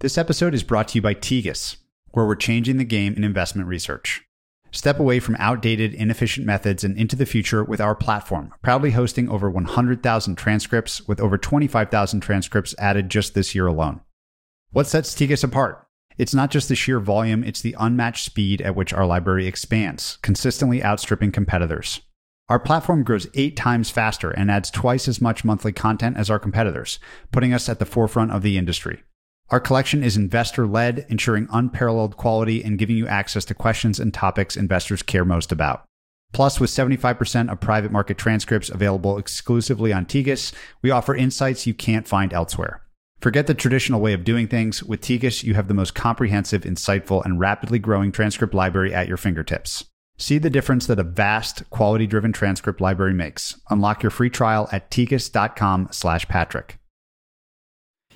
This episode is brought to you by Tegus, where we're changing the game in investment research. Step away from outdated, inefficient methods and into the future with our platform, proudly hosting over 100,000 transcripts with over 25,000 transcripts added just this year alone. What sets Tegus apart? It's not just the sheer volume, it's the unmatched speed at which our library expands, consistently outstripping competitors. Our platform grows eight times faster and adds twice as much monthly content as our competitors, putting us at the forefront of the industry. Our collection is investor led, ensuring unparalleled quality and giving you access to questions and topics investors care most about. Plus, with 75% of private market transcripts available exclusively on Tegus, we offer insights you can't find elsewhere. Forget the traditional way of doing things. With Tegus, you have the most comprehensive, insightful, and rapidly growing transcript library at your fingertips. See the difference that a vast, quality-driven transcript library makes. Unlock your free trial at tegus.com slash Patrick.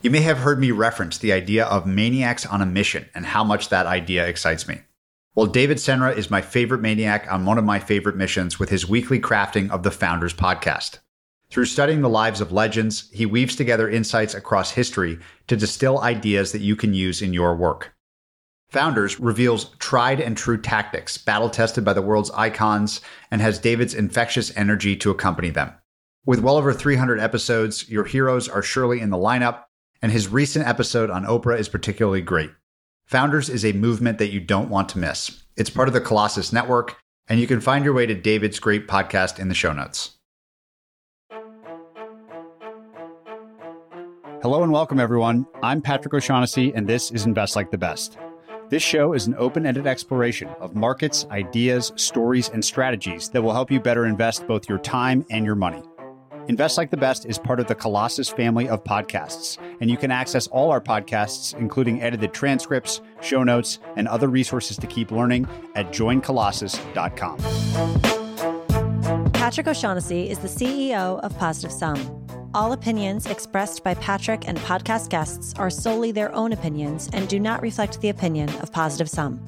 You may have heard me reference the idea of maniacs on a mission and how much that idea excites me. Well, David Senra is my favorite maniac on one of my favorite missions with his weekly crafting of the Founders podcast. Through studying the lives of legends, he weaves together insights across history to distill ideas that you can use in your work. Founders reveals tried and true tactics, battle tested by the world's icons, and has David's infectious energy to accompany them. With well over 300 episodes, your heroes are surely in the lineup, and his recent episode on Oprah is particularly great. Founders is a movement that you don't want to miss. It's part of the Colossus Network, and you can find your way to David's great podcast in the show notes. Hello and welcome, everyone. I'm Patrick O'Shaughnessy, and this is Invest Like the Best. This show is an open ended exploration of markets, ideas, stories, and strategies that will help you better invest both your time and your money. Invest Like the Best is part of the Colossus family of podcasts, and you can access all our podcasts, including edited transcripts, show notes, and other resources to keep learning at joincolossus.com. Patrick O'Shaughnessy is the CEO of Positive Sum. All opinions expressed by Patrick and podcast guests are solely their own opinions and do not reflect the opinion of Positive Sum.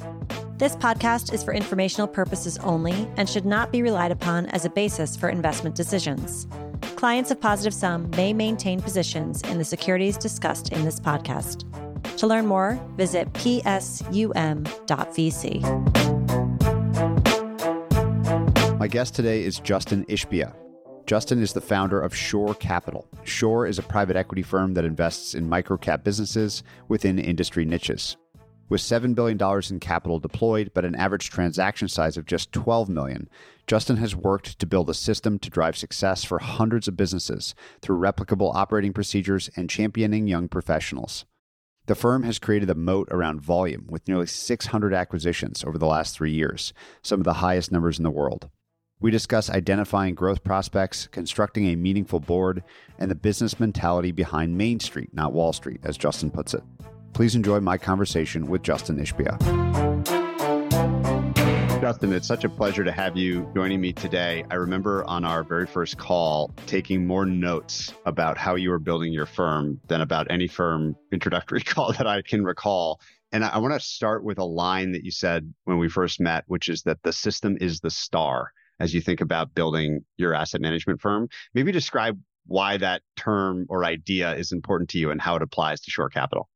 This podcast is for informational purposes only and should not be relied upon as a basis for investment decisions. Clients of Positive Sum may maintain positions in the securities discussed in this podcast. To learn more, visit psum.vc. My guest today is Justin Ishbia. Justin is the founder of Shore Capital. Shore is a private equity firm that invests in microcap businesses within industry niches. With $7 billion in capital deployed, but an average transaction size of just 12 million, Justin has worked to build a system to drive success for hundreds of businesses through replicable operating procedures and championing young professionals. The firm has created a moat around volume with nearly 600 acquisitions over the last three years, some of the highest numbers in the world. We discuss identifying growth prospects, constructing a meaningful board, and the business mentality behind Main Street, not Wall Street, as Justin puts it. Please enjoy my conversation with Justin Ishbia. Justin, it's such a pleasure to have you joining me today. I remember on our very first call taking more notes about how you were building your firm than about any firm introductory call that I can recall. And I, I want to start with a line that you said when we first met, which is that the system is the star as you think about building your asset management firm. Maybe describe why that term or idea is important to you and how it applies to Shore Capital.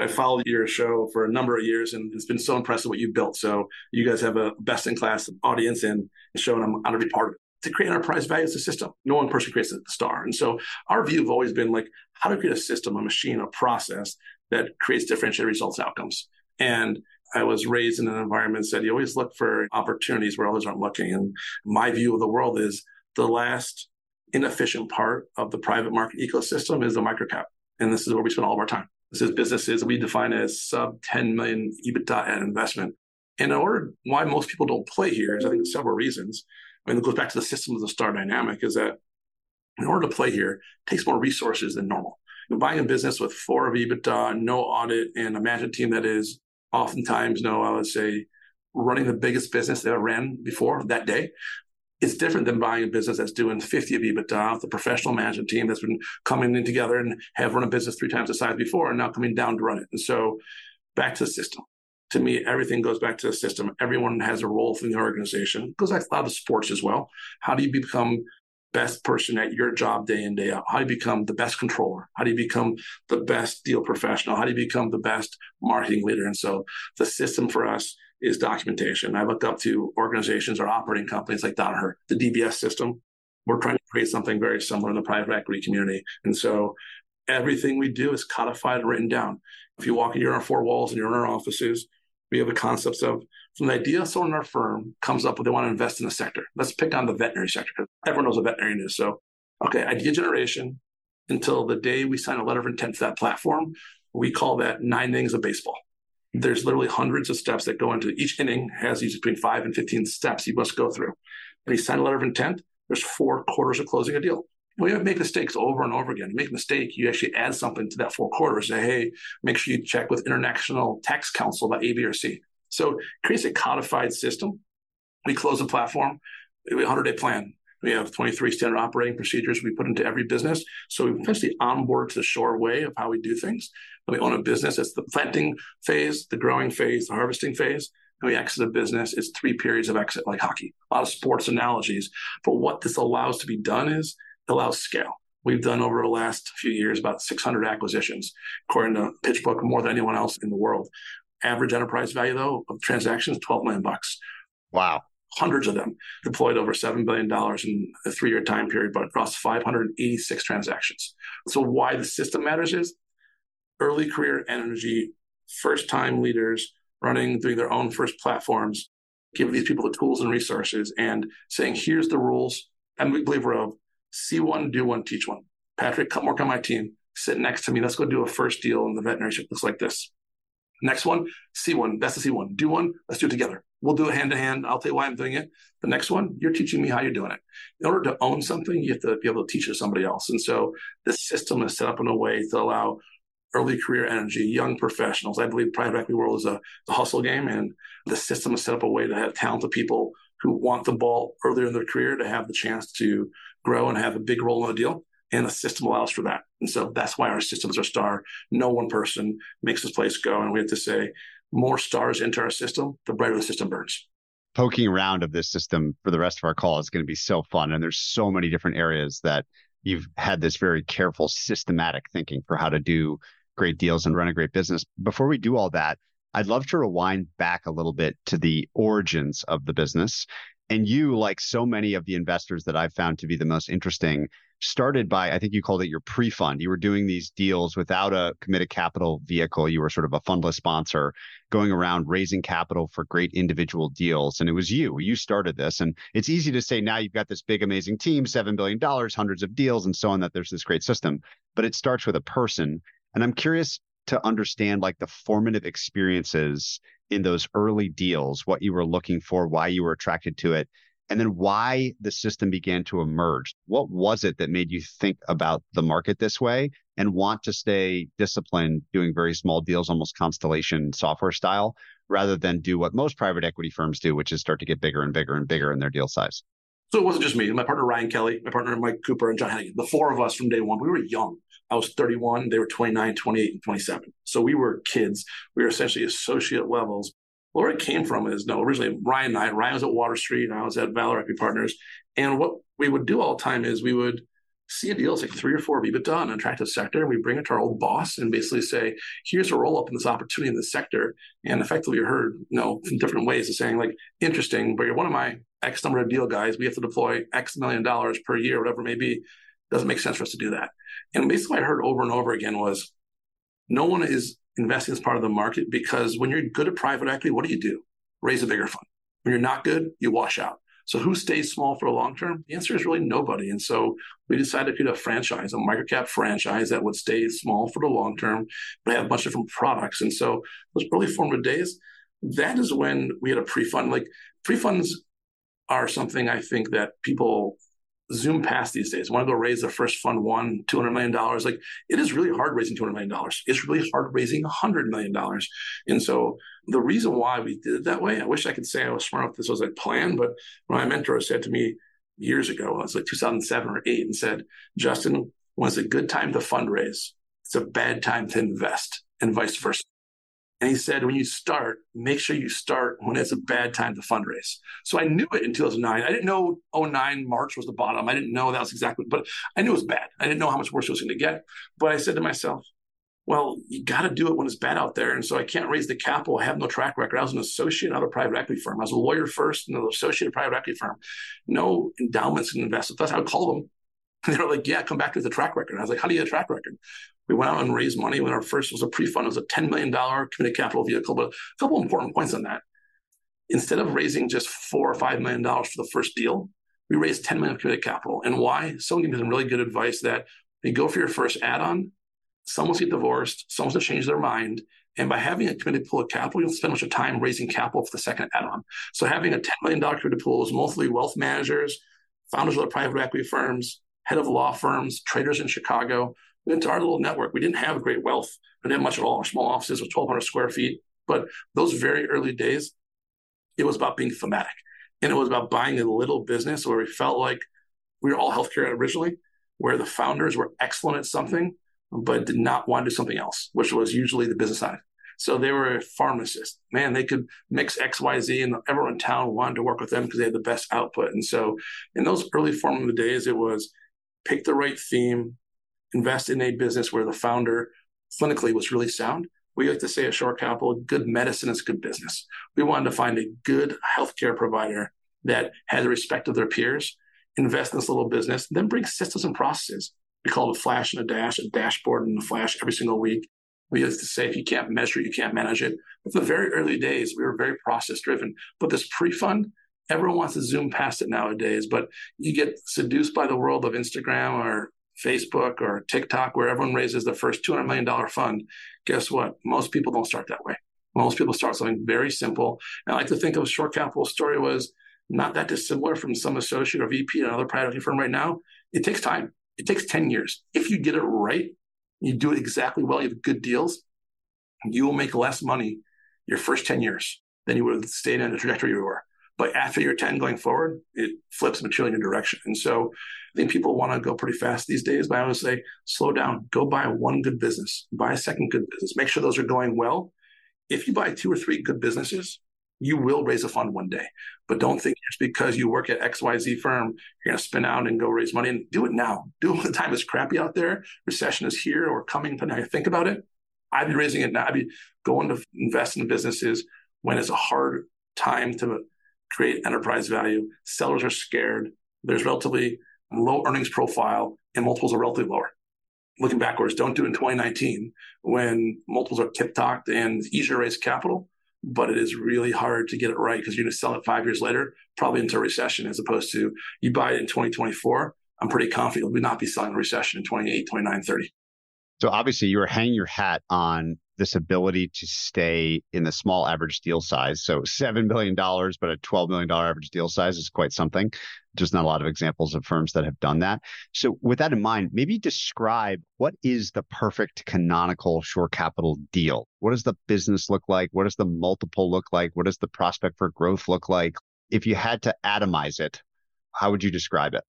I followed your show for a number of years, and it's been so impressive what you've built. So you guys have a best in class audience and showing I'm honored to be part of it. To create enterprise value, it's a system. No one person creates the star. And so our view have always been like how to create a system, a machine, a process that creates differentiated results outcomes. And I was raised in an environment that said you always look for opportunities where others aren't looking. And my view of the world is the last inefficient part of the private market ecosystem is the microcap. And this is where we spend all of our time. This is businesses we define as sub 10 million EBITDA at investment. And in order, why most people don't play here is I think several reasons. I mean, it goes back to the system of the star dynamic is that in order to play here, it takes more resources than normal. You're buying a business with four of EBITDA, no audit, and a management team that is oftentimes, no, I would say, running the biggest business they ever ran before that day it's different than buying a business that's doing 50 of EBITDA with a professional management team that's been coming in together and have run a business three times the size before and now coming down to run it. And so back to the system. To me, everything goes back to the system. Everyone has a role within the organization. It goes back to a lot of sports as well. How do you become best person at your job day in, day out? How do you become the best controller? How do you become the best deal professional? How do you become the best marketing leader? And so the system for us is documentation. I looked up to organizations or operating companies like Danaher, the DBS system. We're trying to create something very similar in the private equity community. And so everything we do is codified and written down. If you walk in you're in our four walls and you're in our offices, we have the concepts of from the idea someone in our firm comes up with they want to invest in the sector. Let's pick on the veterinary sector because everyone knows what veterinarian is. So, okay, idea generation until the day we sign a letter of intent to that platform, we call that nine innings of baseball. There's literally hundreds of steps that go into each inning has usually between five and 15 steps you must go through. And you sign a letter of intent, there's four quarters of closing a deal. We make mistakes over and over again. You make a mistake, you actually add something to that four quarters. Say, hey, make sure you check with International Tax Council about A, B, or C. So creates a codified system. We close the platform. A 100 day plan. We have 23 standard operating procedures we put into every business. So we essentially onboard to the Shore way of how we do things. We own a business. It's the planting phase, the growing phase, the harvesting phase. And we exit a business. It's three periods of exit like hockey. A lot of sports analogies. But what this allows to be done is it allows scale. We've done over the last few years about 600 acquisitions, according to PitchBook, more than anyone else in the world. Average enterprise value though of transactions, 12 million bucks. Wow. Hundreds of them deployed over $7 billion in a three year time period, but across 586 transactions. So, why the system matters is early career energy, first time leaders running, doing their own first platforms, giving these people the tools and resources and saying, here's the rules. And we believe we're of see one, do one, teach one. Patrick, come work on my team. Sit next to me. Let's go do a first deal in the veterinary ship. Looks like this. Next one, see one. That's the see one. Do one. Let's do it together. We'll do it hand to hand. I'll tell you why I'm doing it. The next one, you're teaching me how you're doing it. In order to own something, you have to be able to teach it to somebody else. And so this system is set up in a way to allow early career energy, young professionals. I believe private equity world is a, a hustle game, and the system is set up a way to have talented people who want the ball earlier in their career to have the chance to grow and have a big role in the deal. And the system allows for that. And so that's why our systems are star. No one person makes this place go. And we have to say, more stars enter our system, the brighter the system burns. Poking around of this system for the rest of our call is going to be so fun. And there's so many different areas that you've had this very careful, systematic thinking for how to do great deals and run a great business. Before we do all that, I'd love to rewind back a little bit to the origins of the business and you, like so many of the investors that I've found to be the most interesting, started by, I think you called it your pre fund. You were doing these deals without a committed capital vehicle. You were sort of a fundless sponsor going around raising capital for great individual deals. And it was you. You started this. And it's easy to say now you've got this big, amazing team, $7 billion, hundreds of deals, and so on, that there's this great system. But it starts with a person. And I'm curious to understand like the formative experiences in those early deals, what you were looking for, why you were attracted to it, and then why the system began to emerge. What was it that made you think about the market this way and want to stay disciplined doing very small deals, almost constellation software style, rather than do what most private equity firms do, which is start to get bigger and bigger and bigger in their deal size? So it wasn't just me. My partner Ryan Kelly, my partner Mike Cooper, and John Hennigan. The four of us from day one, we were young. I was 31, they were 29, 28, and 27. So we were kids. We were essentially associate levels. Where it came from is no, originally Ryan and I, Ryan was at Water Street, and I was at Valor Equity Partners. And what we would do all the time is we would see a deal, it's like three or four of EBITDA in an attractive sector, and we bring it to our old boss and basically say, here's a roll up in this opportunity in this sector. And effectively we heard, you know, in different ways of saying like, interesting, but you're one of my X number of deal guys. We have to deploy X million dollars per year, whatever it may be. Doesn't make sense for us to do that. And basically, I heard over and over again was no one is investing as part of the market because when you're good at private equity, what do you do? Raise a bigger fund. When you're not good, you wash out. So who stays small for the long term? The answer is really nobody. And so we decided to create a franchise, a microcap franchise that would stay small for the long term, but have a bunch of different products. And so those early formative days, that is when we had a pre-fund. Like pre-funds are something I think that people zoom past these days. Want to go raise their first fund one, $200 million. Like it is really hard raising $200 million. It's really hard raising $100 million. And so the reason why we did it that way, I wish I could say I was smart enough this was a plan, but my mentor said to me years ago, it was like 2007 or eight and said, Justin, when it's a good time to fundraise, it's a bad time to invest and vice versa. And he said, when you start, make sure you start when it's a bad time to fundraise. So I knew it in 2009. I didn't know 09 March was the bottom. I didn't know that was exactly, but I knew it was bad. I didn't know how much worse it was going to get. But I said to myself, well, you got to do it when it's bad out there. And so I can't raise the capital. I have no track record. I was an associate at a private equity firm. I was a lawyer first and an associate private equity firm. No endowments and investments. That's how I call them. And they were like, yeah, come back with a track record. And I was like, how do you get a track record? We went out and raised money when our first was a pre-fund. It was a $10 million committed capital vehicle. But a couple important points on that. Instead of raising just four or $5 million for the first deal, we raised 10 million committed capital. And why? Someone gave me some really good advice that you go for your first add-on, someone's get divorced, someone's to change their mind. And by having a committed pool of capital, you'll spend much of time raising capital for the second add-on. So having a $10 million committed pool is mostly wealth managers, founders of private equity firms, head of law firms, traders in Chicago. Went our little network. We didn't have great wealth. We didn't have much at all. Our small offices were 1,200 square feet. But those very early days, it was about being thematic. And it was about buying a little business where we felt like we were all healthcare originally, where the founders were excellent at something, but did not want to do something else, which was usually the business side. So they were a pharmacist. Man, they could mix XYZ and everyone in town wanted to work with them because they had the best output. And so in those early formative days, it was pick the right theme, invest in a business where the founder clinically was really sound. We like to say at Shore Capital, good medicine is good business. We wanted to find a good healthcare provider that had the respect of their peers, invest in this little business, then bring systems and processes. We call it a flash and a dash, a dashboard and a flash every single week. We used to say if you can't measure you can't manage it. But the very early days, we were very process driven. But this pre-fund, everyone wants to zoom past it nowadays, but you get seduced by the world of Instagram or Facebook or TikTok, where everyone raises the first $200 million fund. Guess what? Most people don't start that way. Most people start something very simple. And I like to think of Shore Capital's story was not that dissimilar from some associate or VP at another private equity firm right now. It takes time. It takes 10 years. If you get it right, you do it exactly well, you have good deals, you will make less money your first 10 years than you would have stayed in the trajectory you were. But after year 10 going forward, it flips materially in direction. And so I think people want to go pretty fast these days, but I would say slow down, go buy one good business, buy a second good business, make sure those are going well. If you buy two or three good businesses, you will raise a fund one day. But don't think just because you work at XYZ firm, you're going to spin out and go raise money and do it now. Do it when the time is crappy out there. Recession is here or coming, depending how you think about it. I'd be raising it now. I'd be going to invest in businesses when it's a hard time to create enterprise value. Sellers are scared. There's relatively low earnings profile and multiples are relatively lower. Looking backwards, don't do it in 2019 when multiples are tip topped and easier to raise capital, but it is really hard to get it right because you're going to sell it five years later, probably into a recession, as opposed to you buy it in 2024. I'm pretty confident we will not be selling a recession in 28, 29, 30. So obviously you were hanging your hat on this ability to stay in the small average deal size. So $7 billion, but a $12 million average deal size is quite something. Just not a lot of examples of firms that have done that. So with that in mind, maybe describe what is the perfect canonical shore capital deal? What does the business look like? What does the multiple look like? What does the prospect for growth look like? If you had to atomize it, how would you describe it?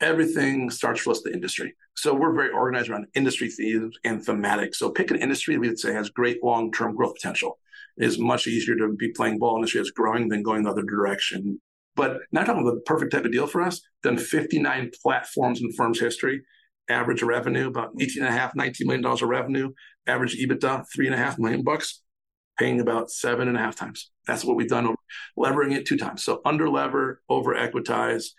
Everything starts for us the industry. So we're very organized around industry themes and thematic. So pick an industry we would say has great long-term growth potential. It is much easier to be playing ball industry that's growing than going the other direction. But not talking about the perfect type of deal for us, done 59 platforms in firm's history, average revenue about 18 and a half, 19 million dollars of revenue, average EBITDA, three and a half million bucks, paying about seven and a half times. That's what we've done over levering it two times. So under lever, over equitize,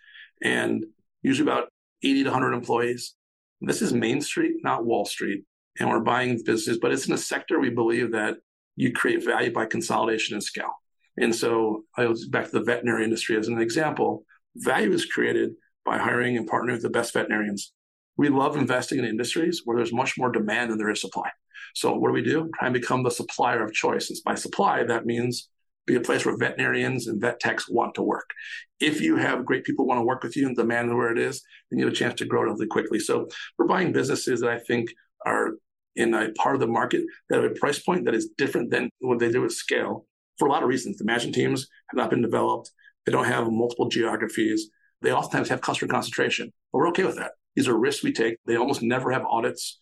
and usually about 80 to 100 employees. This is Main Street, not Wall Street. And we're buying businesses, but it's in a sector we believe that you create value by consolidation and scale. And so I was back to the veterinary industry as an example. Value is created by hiring and partnering with the best veterinarians. We love investing in industries where there's much more demand than there is supply. So what do we do? Try and become the supplier of choice. And by supply, that means be a place where veterinarians and vet techs want to work. If you have great people want to work with you and demand where it is, then you have a chance to grow relatively quickly. So we're buying businesses that I think are in a part of the market that have a price point that is different than what they do at scale for a lot of reasons. The management teams have not been developed. They don't have multiple geographies. They oftentimes have customer concentration, but we're okay with that. These are risks we take. They almost never have audits.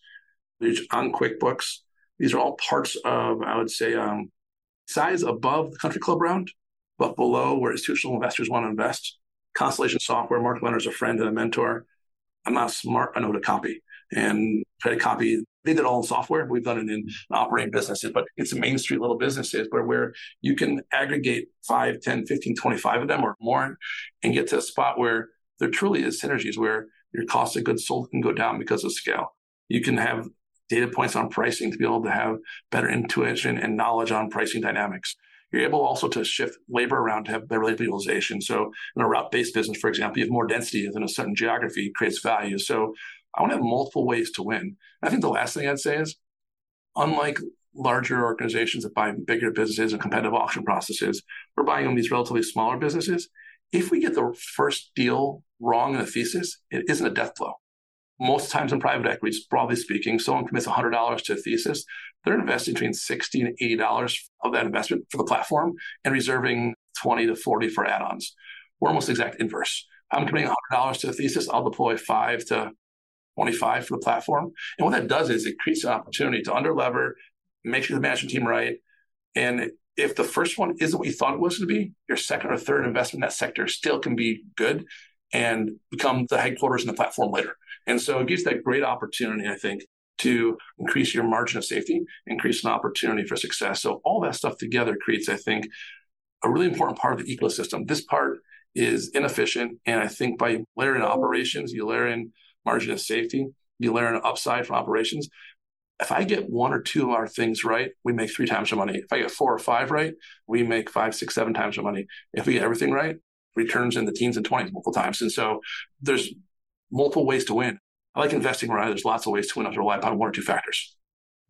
They're on QuickBooks. These are all parts of, I would say, um, size above the country club round, but below where institutional investors want to invest. Constellation Software, Mark Leonard's a friend and a mentor. I'm not smart. I know to copy and try to copy. They did all in software. We've done it in operating businesses, but it's a Main Street little businesses where, where you can aggregate 5, 10, 15, 25 of them or more and get to a spot where there truly is synergies where your cost of goods sold can go down because of scale. You can have data points on pricing to be able to have better intuition and knowledge on pricing dynamics. You're able also to shift labor around to have better labor utilization. So in a route-based business, for example, you have more density within a certain geography, creates value. So I want to have multiple ways to win. I think the last thing I'd say is, unlike larger organizations that buy bigger businesses and competitive auction processes, we're buying these relatively smaller businesses. If we get the first deal wrong in a thesis, it isn't a death blow most times in private equities, broadly speaking, someone commits $100 to a thesis, they're investing between 60 and $80 of that investment for the platform and reserving 20 to 40 for add-ons. We're almost exact inverse. I'm committing $100 to a thesis, I'll deploy 5 to 25 for the platform. And what that does is it creates an opportunity to underlever, make sure the management team right. And if the first one isn't what you thought it was going to be, your second or third investment in that sector still can be good and become the headquarters and the platform later. And so it gives that great opportunity, I think, to increase your margin of safety, increase an opportunity for success. So all that stuff together creates, I think, a really important part of the ecosystem. This part is inefficient. And I think by layering operations, you layer in margin of safety, you layer in upside from operations. If I get one or two of our things right, we make three times the money. If I get four or five right, we make five, six, seven times the money. If we get everything right, returns in the teens and 20s multiple times. And so there's multiple ways to win. I like investing where there's lots of ways to win. I have rely upon one or two factors.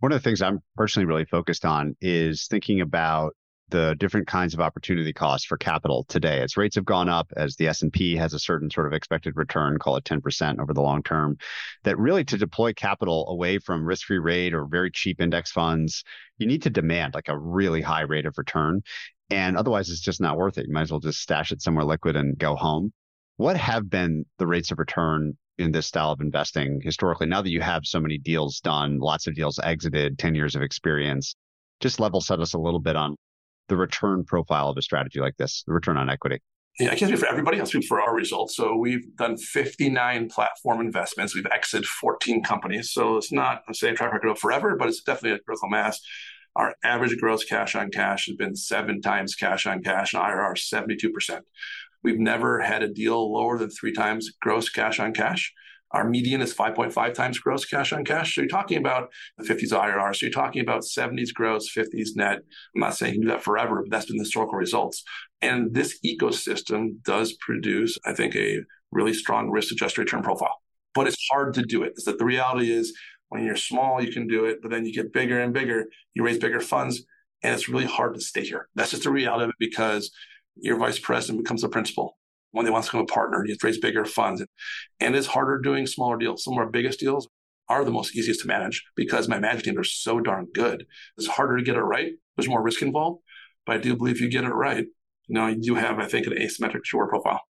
One of the things I'm personally really focused on is thinking about the different kinds of opportunity costs for capital today as rates have gone up as the s&p has a certain sort of expected return call it 10% over the long term that really to deploy capital away from risk-free rate or very cheap index funds you need to demand like a really high rate of return and otherwise it's just not worth it you might as well just stash it somewhere liquid and go home what have been the rates of return in this style of investing historically? Now that you have so many deals done, lots of deals exited, 10 years of experience, just level set us a little bit on the return profile of a strategy like this, the return on equity. Yeah, I can't speak for everybody. I'll speak for our results. So we've done 59 platform investments. We've exited 14 companies. So it's not a same track record of forever, but it's definitely a critical mass. Our average gross cash on cash has been seven times cash on cash and IRR 72%. We've never had a deal lower than three times gross cash on cash. Our median is 5.5 times gross cash on cash. So you're talking about the 50s IRR. So you're talking about 70s gross, 50s net. I'm not saying you can do that forever, but that's been the historical results. And this ecosystem does produce, I think, a really strong risk adjusted return profile. But it's hard to do it. Is that the reality is when you're small, you can do it, but then you get bigger and bigger, you raise bigger funds, and it's really hard to stay here. That's just the reality of it because your vice president becomes a principal. When they want to become a partner, you have to raise bigger funds. And it's harder doing smaller deals. Some of our biggest deals are the most easiest to manage because my management teams are so darn good. It's harder to get it right. There's more risk involved. But I do believe you get it right, you know, you have, I think, an asymmetric short profile.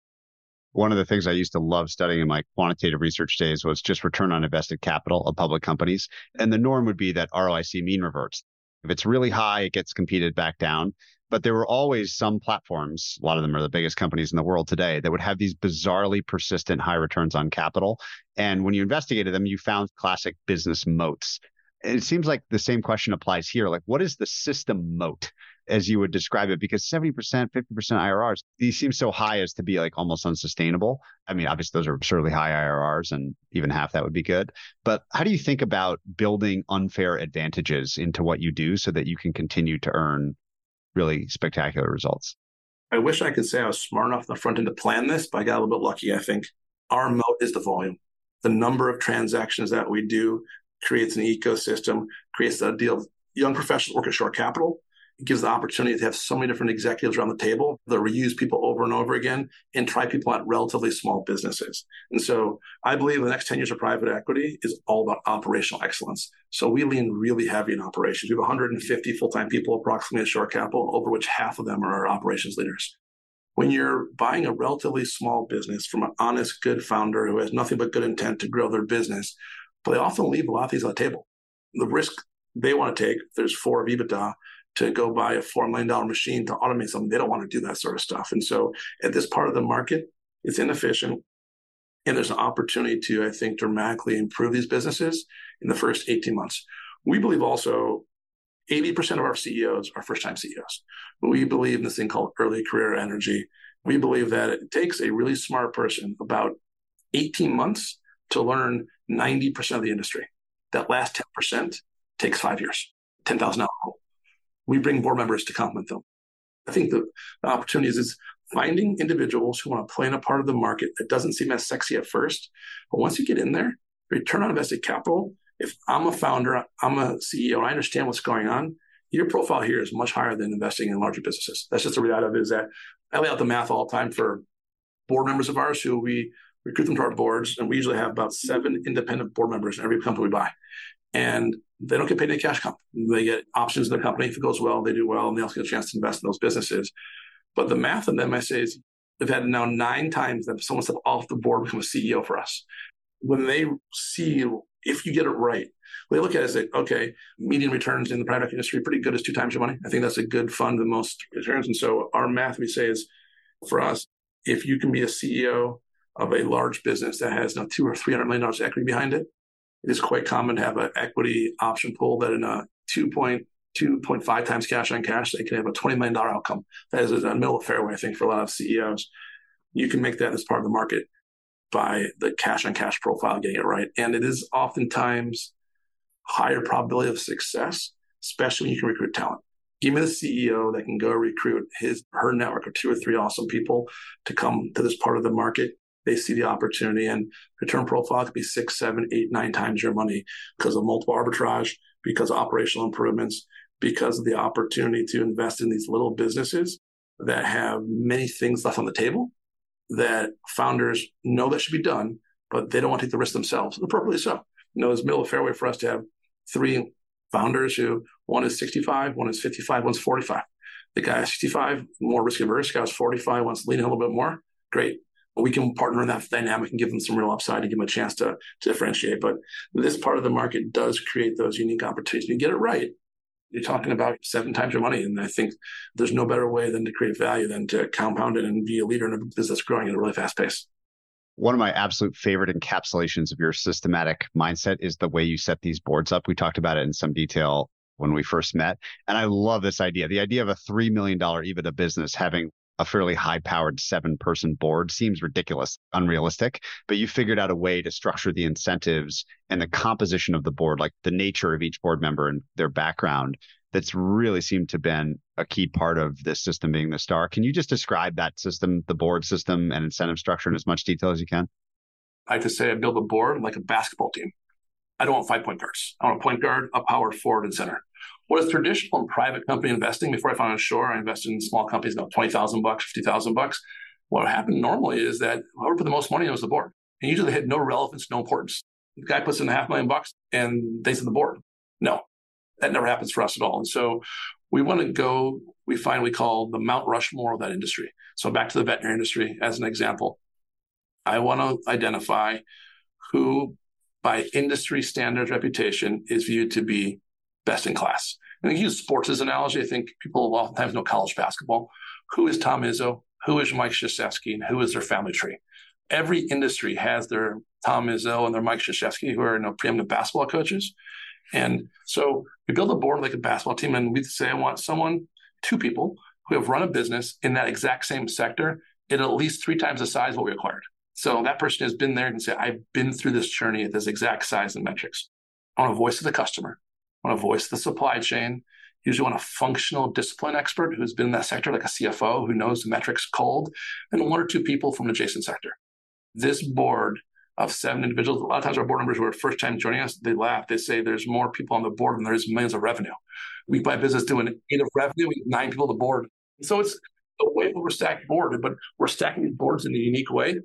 One of the things I used to love studying in my quantitative research days was just return on invested capital of public companies. And the norm would be that ROIC mean reverts. If it's really high, it gets competed back down. But there were always some platforms, a lot of them are the biggest companies in the world today, that would have these bizarrely persistent high returns on capital. And when you investigated them, you found classic business moats. It seems like the same question applies here. Like, what is the system moat as you would describe it? Because 70%, 50% IRRs, these seem so high as to be like almost unsustainable. I mean, obviously, those are absurdly high IRRs, and even half that would be good. But how do you think about building unfair advantages into what you do so that you can continue to earn really spectacular results. I wish I could say I was smart enough in the front end to plan this, but I got a little bit lucky, I think. Our moat is the volume. The number of transactions that we do creates an ecosystem, creates a deal. Young professionals work at Shore Capital. It gives the opportunity to have so many different executives around the table that reuse people over and over again and try people at relatively small businesses. And so I believe the next 10 years of private equity is all about operational excellence. So we lean really heavy in operations. We have 150 full-time people approximately at Shore Capital, over which half of them are our operations leaders. When you're buying a relatively small business from an honest, good founder who has nothing but good intent to grow their business, but they often leave a lot of things on the table. The risk they want to take, there's four of EBITDA, to go buy a $4 million machine to automate something. They don't want to do that sort of stuff. And so at this part of the market, it's inefficient. And there's an opportunity to, I think, dramatically improve these businesses in the first 18 months. We believe also 80% of our CEOs are first time CEOs. We believe in this thing called early career energy. We believe that it takes a really smart person about 18 months to learn 90% of the industry. That last 10% takes five years, 10,000 hours. We bring board members to complement them. I think the, the opportunity is, is finding individuals who want to play in a part of the market that doesn't seem as sexy at first. But once you get in there, return on invested capital if I'm a founder, I'm a CEO, I understand what's going on. Your profile here is much higher than investing in larger businesses. That's just the reality of it. Is that I lay out the math all the time for board members of ours who we recruit them to our boards, and we usually have about seven independent board members in every company we buy, and they don't get paid any cash comp. They get options in the company if it goes well, they do well, and they also get a chance to invest in those businesses. But the math on them, I say, is we've had now nine times that someone step off the board become a CEO for us. When they see if you get it right. They look at it as like, okay, median returns in the private industry pretty good as two times your money. I think that's a good fund, the most returns. And so our math we say is for us, if you can be a CEO of a large business that has now two or three hundred million dollars equity behind it, it is quite common to have an equity option pool that in a 2.2.5 times cash on cash, they can have a $20 million outcome. That is a middle fairway, I think, for a lot of CEOs. You can make that as part of the market by the cash on cash profile getting it right. And it is oftentimes higher probability of success, especially when you can recruit talent. Give me the CEO that can go recruit his her network of two or three awesome people to come to this part of the market. They see the opportunity and return profile could be six, seven, eight, nine times your money because of multiple arbitrage, because of operational improvements, because of the opportunity to invest in these little businesses that have many things left on the table that founders know that should be done, but they don't want to take the risk themselves, appropriately so. You know, it's middle of fairway for us to have three founders who one is 65, one is 55, one's 45. The guy is 65, more risk averse. Guy is 45, wants to lean a little bit more. Great. We can partner in that dynamic and give them some real upside and give them a chance to, to differentiate. But this part of the market does create those unique opportunities. You get it right, you're talking about seven times your money. And I think there's no better way than to create value than to compound it and be a leader in a business growing at a really fast pace. One of my absolute favorite encapsulations of your systematic mindset is the way you set these boards up. We talked about it in some detail when we first met. And I love this idea. The idea of a $3 million EBITDA business having a fairly high powered seven person board seems ridiculous, unrealistic, but you figured out a way to structure the incentives and the composition of the board, like the nature of each board member and their background. That's really seemed to have been a key part of this system being the star. Can you just describe that system, the board system and incentive structure in as much detail as you can? I like to say I build a board like a basketball team. I don't want five point guards. I want a point guard, a power forward, and center. What is traditional in private company investing? Before I found on shore, I invested in small companies about twenty thousand bucks, fifty thousand bucks. What happened normally is that whoever put the most money in was the board, and usually they had no relevance, no importance. The guy puts in a half million bucks, and they said the board. No, that never happens for us at all. And so we want to go. We find we call the Mount Rushmore of that industry. So back to the veterinary industry as an example, I want to identify who, by industry standards reputation, is viewed to be best in class. And I use sports as an analogy. I think people oftentimes know college basketball. Who is Tom Izzo? Who is Mike Krzyzewski? And who is their family tree? Every industry has their Tom Izzo and their Mike Krzyzewski, who are you know, preeminent basketball coaches. And so we build a board like a basketball team, and we say, I want someone, two people who have run a business in that exact same sector at at least three times the size of what we acquired. So that person has been there and say, I've been through this journey at this exact size and metrics. I want a voice of the customer want to voice the supply chain. Usually want a functional discipline expert who's been in that sector, like a CFO who knows the metrics cold, and one or two people from an adjacent sector. This board of seven individuals, a lot of times our board members who are first time joining us, they laugh. They say there's more people on the board than there's millions of revenue. We buy business doing eight of revenue, nine people on the board. So it's a way we're stacked board, but we're stacking these boards in a unique way.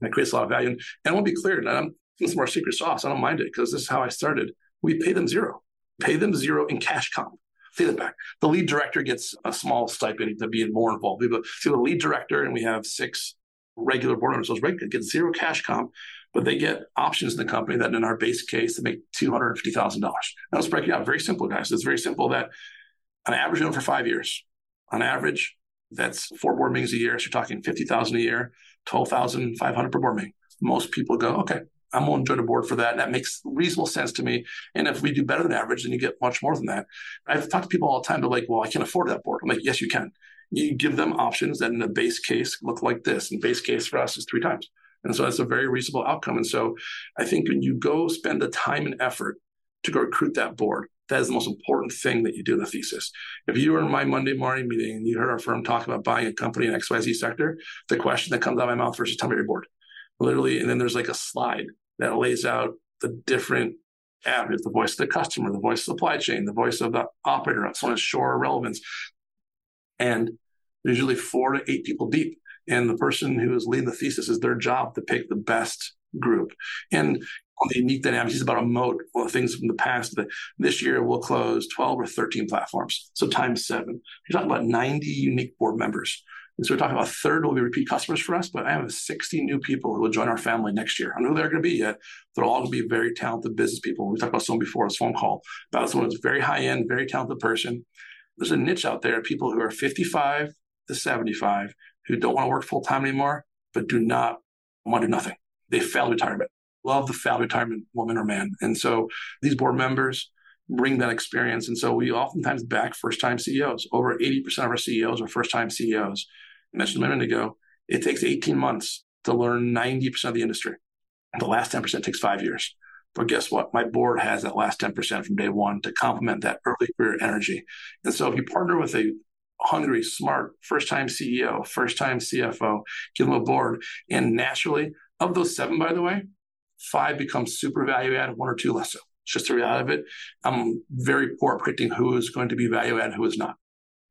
That creates a lot of value. And, I want to be clear, I'm some more secret sauce. I don't mind it because this is how I started. We pay them zero pay them zero in cash comp. Pay them back. The lead director gets a small stipend to be more involved. Have a, the lead director, and we have six regular board members. Those regular get zero cash comp, but they get options in the company that in our base case they make two hundred fifty thousand dollars. Now let's break it out. Very simple, guys. It's very simple that on average, for five years. On average, that's four board meetings a year. So you're talking 50,000 a year, 12,500 per board meeting. Most people go, okay, I'm going to join the board for that. And that makes reasonable sense to me. And if we do better than average, then you get much more than that. I've talked to people all the time. They're like, well, I can't afford that board. I'm like, yes, you can. You give them options that in the base case look like this. And base case for us is three times. And so that's a very reasonable outcome. And so I think when you go spend the time and effort to go recruit that board, that is the most important thing that you do in the thesis. If you were in my Monday morning meeting and you heard our firm talk about buying a company in XYZ sector, the question that comes out of my mouth is tell me your board. Literally, and then there's like a slide that lays out the different avenues, the voice of the customer, the voice of supply chain, the voice of the operator, on shore relevance. And there's usually four to eight people deep. And the person who is leading the thesis is their job to pick the best group. And the unique dynamics, is about a moat, well, things from the past that this year we'll close 12 or 13 platforms. So times seven. You're talking about 90 unique board members. And so we're talking about third will be repeat customers for us, but I have 60 new people who will join our family next year. I know who they're going to be yet. They're all going to be very talented business people. We talked about someone before, this phone call about someone who's very high end, very talented person. There's a niche out there, of people who are 55 to 75 who don't want to work full time anymore, but do not want to do nothing. They failed retirement love the failed retirement woman or man. And so these board members bring that experience. And so we oftentimes back first time CEOs. Over 80% of our CEOs are first time CEOs. Mentioned a minute ago, it takes 18 months to learn 90% of the industry. The last 10% takes five years. But guess what? My board has that last 10% from day one to complement that early career energy. And so if you partner with a hungry, smart, first time CEO, first time CFO, give them a board. And naturally, of those seven, by the way, five becomes super value add, one or two less so. It's just the reality of it. I'm very poor at predicting who is going to be value add, who is not.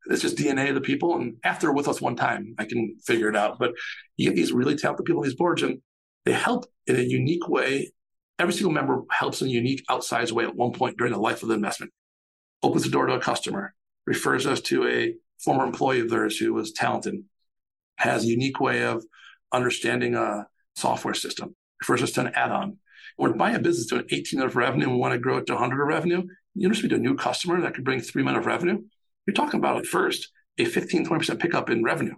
It's just DNA of the people. And after with us one time, I can figure it out. But you get these really talented people on these boards and they help in a unique way. Every single member helps in a unique outsized way at one point during the life of the investment. Opens the door to a customer, refers us to a former employee of theirs who was talented, has a unique way of understanding a software system, refers us to an add-on. When we buy a business doing 18 of revenue and we want to grow it to 100 of revenue, you just to a new customer that could bring three million of revenue. You're talking about at first a 15, 20% pickup in revenue.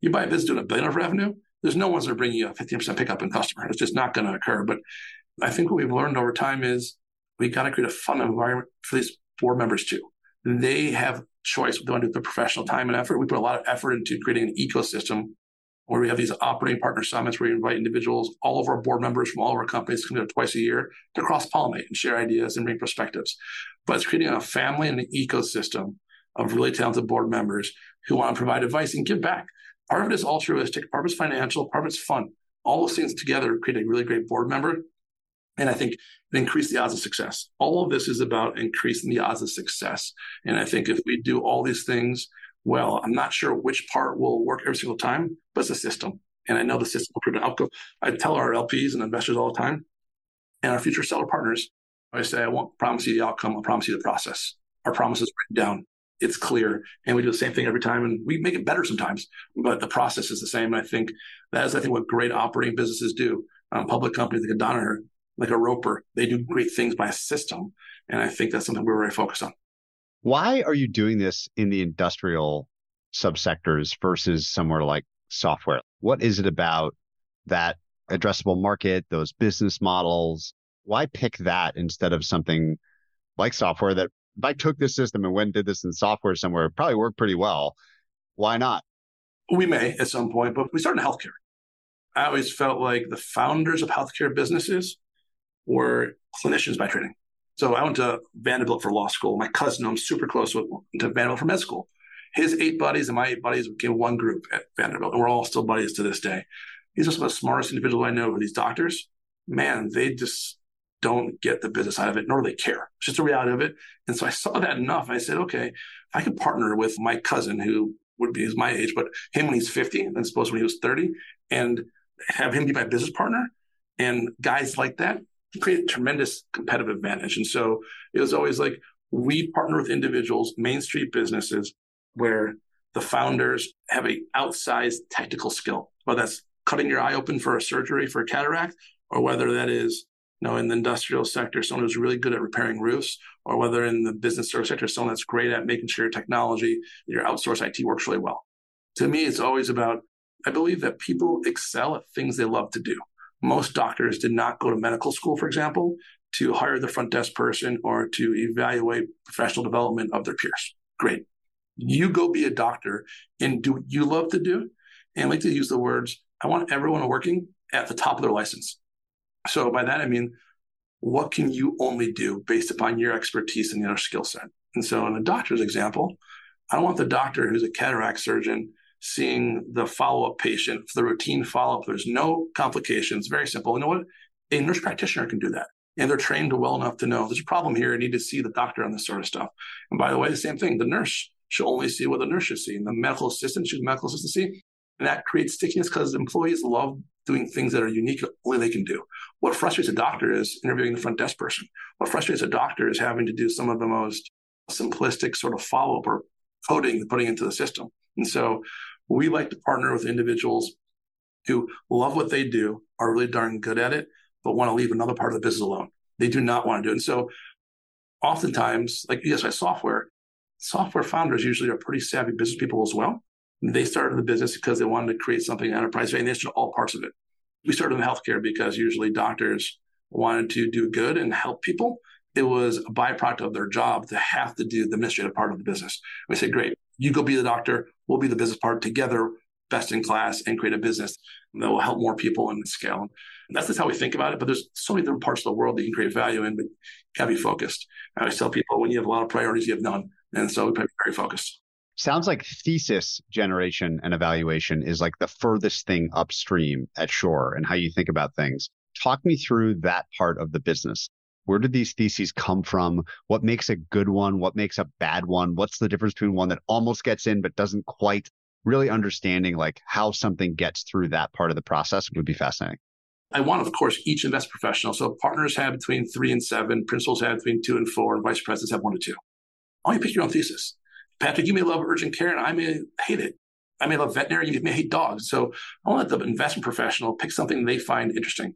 You buy a business doing a billion of revenue, there's no one's going to bring you a 15% pickup in customer. It's just not going to occur. But I think what we've learned over time is we got to create a fun environment for these board members too. They have choice. They want to do the professional time and effort. We put a lot of effort into creating an ecosystem where we have these operating partner summits where we invite individuals, all of our board members from all of our companies come together twice a year to cross pollinate and share ideas and bring perspectives. But it's creating a family and an ecosystem of really talented board members who want to provide advice and give back. Part of it is altruistic, part of it's financial, part of it's fun. All those things together create a really great board member. And I think it increase the odds of success. All of this is about increasing the odds of success. And I think if we do all these things well. I'm not sure which part will work every single time, but it's a system. And I know the system will prove an outcome. I tell our LPs and investors all the time, and our future seller partners, I say, I won't promise you the outcome, I'll promise you the process. Our promise is written down. It's clear. And we do the same thing every time. And we make it better sometimes, but the process is the same. And I think that is, I think, what great operating businesses do. Um, public companies like a Danaher, like a Roper, they do great things by a system. And I think that's something we're very focused on. Why are you doing this in the industrial subsectors versus somewhere like software? What is it about that addressable market, those business models? Why pick that instead of something like software that if I took this system and went and did this in software somewhere, it probably worked pretty well. Why not? We may at some point, but we started in healthcare. I always felt like the founders of healthcare businesses were clinicians by training. So I went to Vanderbilt for law school. My cousin, I'm super close with, to Vanderbilt for med school. His eight buddies and my eight buddies became one group at Vanderbilt, and we're all still buddies to this day. He's just the smartest individual I know. These doctors, man, they just don't get the business side of it, nor do they care. It's just the reality of it. And so I saw that enough. I said, okay, I could partner with my cousin who would be my age, but him when he's 50 and suppose when he was 30 and have him be my business partner. And guys like that, create a tremendous competitive advantage. And so it was always like we partner with individuals, Main Street businesses, where the founders have a outsized technical skill, whether that's cutting your eye open for a surgery for a cataract, or whether that is you know, in the industrial sector, someone who's really good at repairing roofs, or whether in the business service sector, someone that's great at making sure your technology, your outsourced IT works really well. To me, it's always about, I believe that people excel at things they love to do. Most doctors did not go to medical school, for example, to hire the front desk person or to evaluate professional development of their peers. Great. You go be a doctor and do what you love to do. And I like to use the words, I want everyone working at the top of their license. So by that, I mean, what can you only do based upon your expertise and your skill set? And so in a doctor's example, I don't want the doctor who's a cataract surgeon seeing the follow-up patient for the routine follow-up. There's no complications. Very simple. You know what? A nurse practitioner can do that. And they're trained well enough to know there's a problem here. I need to see the doctor on this sort of stuff. And by the way, the same thing. The nurse should only see what the nurse should see. And the medical assistant should medical assistant see. And that creates stickiness because employees love doing things that are unique, only they can do. What frustrates a doctor is interviewing the front desk person. What frustrates a doctor is having to do some of the most simplistic sort of follow up or coding, putting into the system. And so we like to partner with individuals who love what they do, are really darn good at it, but want to leave another part of the business alone. They do not want to do it. And so oftentimes, like ESI software, software founders usually are pretty savvy business people as well. They started the business because they wanted to create something enterprise value. And they all parts of it. We started in healthcare because usually doctors wanted to do good and help people. It was a byproduct of their job to have to do the administrative part of the business. We said, great, you go be the doctor, we'll be the business part together, best in class, and create a business that will help more people and scale. And that's just how we think about it. But there's so many different parts of the world that you can create value in, but you gotta be focused. I always tell people when you have a lot of priorities, you have none. And so we've be very focused sounds like thesis generation and evaluation is like the furthest thing upstream at Shore and how you think about things. Talk me through that part of the business. Where did these theses come from? What makes a good one? What makes a bad one? What's the difference between one that almost gets in but doesn't quite? Really understanding like how something gets through that part of the process would be fascinating. I want, of course, each investment professional. So partners have between three and seven, principals have between two and four, and vice presidents have one to two. I want you to pick your own thesis. Patrick, you may love urgent care and I may hate it. I may love veterinary, you may hate dogs. So I want to let the investment professional pick something they find interesting.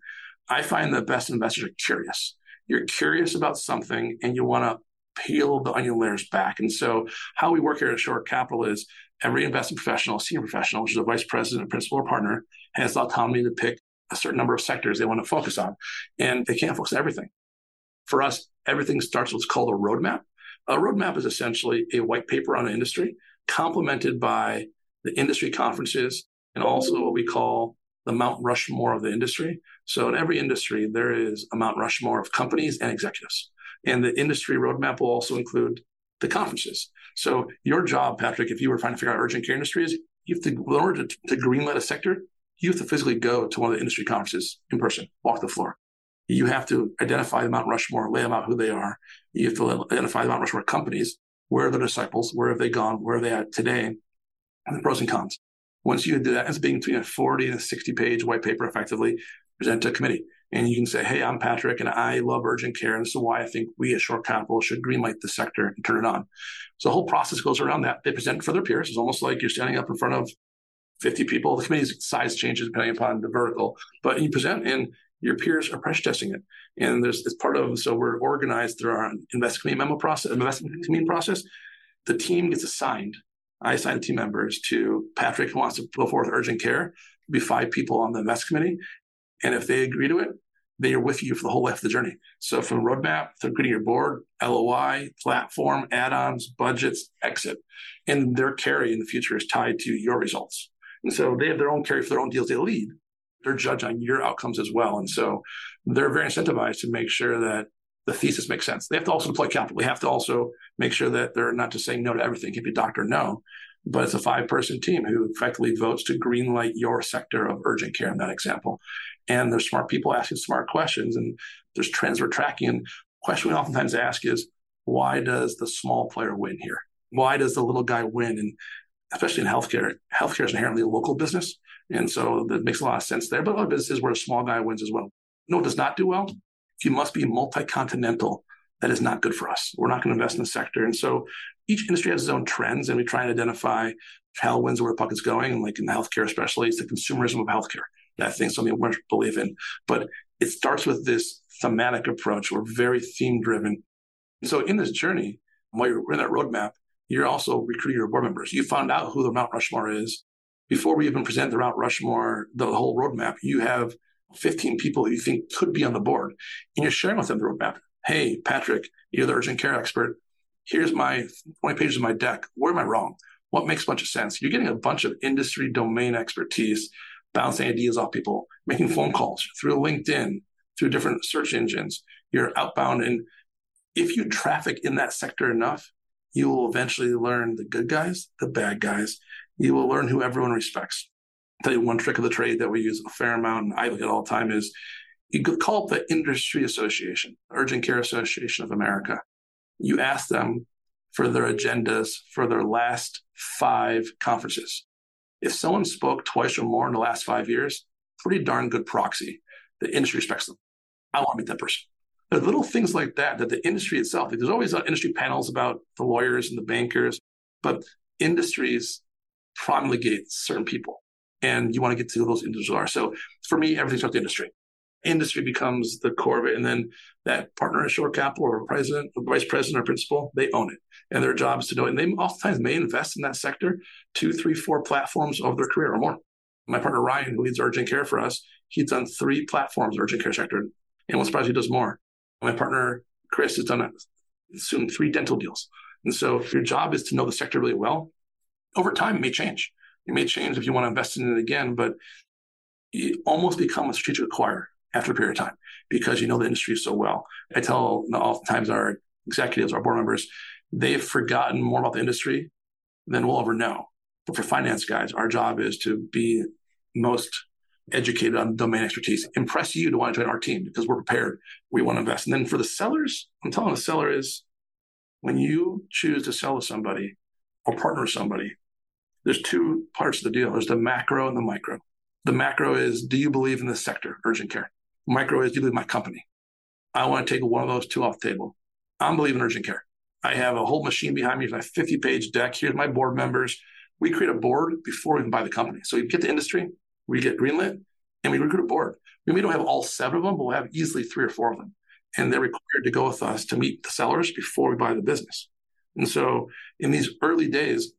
I find the best investors are curious. You're curious about something and you want to peel the onion layers back. And so how we work here at Shore Capital is every investment professional, senior professional, which is a vice president, principal, or partner, has the autonomy to pick a certain number of sectors they want to focus on. And they can't focus on everything. For us, everything starts with what's called a roadmap. A roadmap is essentially a white paper on an industry, complemented by the industry conferences and also what we call the Mount Rushmore of the industry. So in every industry, there is a Mount Rushmore of companies and executives. And the industry roadmap will also include the conferences. So your job, Patrick, if you were trying to figure out urgent care industries, you have to, in order to, to greenlight a sector, you have to physically go to one of the industry conferences in person, walk the floor. You have to identify the Mount Rushmore, lay them out who they are. You have to identify the Mount Rushmore companies. Where are the disciples? Where have they gone? Where are they at today? And the pros and cons. Once you do that, it's being between a 40 and a 60 page white paper effectively present to a committee. And you can say, Hey, I'm Patrick and I love urgent care. And this is why I think we at Shore Capital should greenlight the sector and turn it on. So the whole process goes around that. They present for their peers. It's almost like you're standing up in front of 50 people. The committee's size changes depending upon the vertical, but you present and your peers are pressure testing it. And there's it's part of, so we're organized through our investment committee memo process, investment committee process. The team gets assigned. I assign team members to Patrick who wants to go forth urgent care. be five people on the investment committee. And if they agree to it, they are with you for the whole life of the journey. So from roadmap to creating your board, LOI, platform, add-ons, budgets, exit. And their carry in the future is tied to your results. And so they have their own carry for their own deals they lead they're judged on your outcomes as well. And so they're very incentivized to make sure that the thesis makes sense. They have to also deploy capital. They have to also make sure that they're not just saying no to everything. If your doctor no, but it's a five person team who effectively votes to greenlight your sector of urgent care in that example. And there's smart people asking smart questions and there's trends we're tracking. And question we oftentimes ask is, why does the small player win here? Why does the little guy win? And especially in healthcare, healthcare is inherently a local business. And so that makes a lot of sense there. But a lot of businesses where a small guy wins as well. No, it does not do well. You must be multi-continental. That is not good for us. We're not going to invest in the sector. And so each industry has its own trends, and we try and identify tailwinds where the puck is going. And like in the healthcare, especially, it's the consumerism of healthcare. That thing something we believe in. But it starts with this thematic approach. We're very theme driven. So in this journey, while you're in that roadmap, you're also recruiting your board members. You found out who the Mount Rushmore is. Before we even present the Mount Rushmore, the whole roadmap, you have 15 people that you think could be on the board. And you're sharing with them the roadmap. Hey, Patrick, you're the urgent care expert. Here's my 20 pages of my deck. Where am I wrong? What makes a bunch of sense? You're getting a bunch of industry domain expertise, bouncing ideas off people, making phone calls through LinkedIn, through different search engines. You're outbound. And if you traffic in that sector enough, you will eventually learn the good guys, the bad guys. You will learn who everyone respects. I'll tell you one trick of the trade that we use a fair amount, and I look at all the time is you could call up the Industry Association, Urgent Care Association of America. You ask them for their agendas for their last five conferences. If someone spoke twice or more in the last five years, pretty darn good proxy. The industry respects them. I want to meet that person. There's little things like that that the industry itself, there's always uh, industry panels about the lawyers and the bankers, but industries promulgate certain people. And you want to get to who those individuals are. So for me, everything's about the industry. Industry becomes the core of it. And then that partner at Shore Capital or president, or vice president or principal, they own it. And their job is to know it. And they oftentimes may invest in that sector two, three, four platforms of their career or more. My partner Ryan, who leads urgent care for us, he's done three platforms urgent care sector. And what's surprised he does more. My partner Chris has done soon three dental deals. And so if your job is to know the sector really well, over time it may change. It may change if you want to invest in it again, but you almost become a strategic acquirer after a period of time because you know the industry so well. I tell oftentimes our executives, our board members, they've forgotten more about the industry than we'll ever know. But for finance guys, our job is to be most educated on domain expertise, impress you to want to join our team because we're prepared. We want to invest. And then for the sellers, I'm telling the seller is when you choose to sell to somebody or partner with somebody, there's two parts of the deal. There's the macro and the micro. The macro is, do you believe in this sector, urgent care? Micro is, do you believe in my company? I want to take one of those two off the table. I'm believing in urgent care. I have a whole machine behind me, my 50 page deck. Here's my board members. We create a board before we even buy the company. So we get the industry, we get greenlit, and we recruit a board. We don't have all seven of them, but we'll have easily three or four of them. And they're required to go with us to meet the sellers before we buy the business. And so in these early days,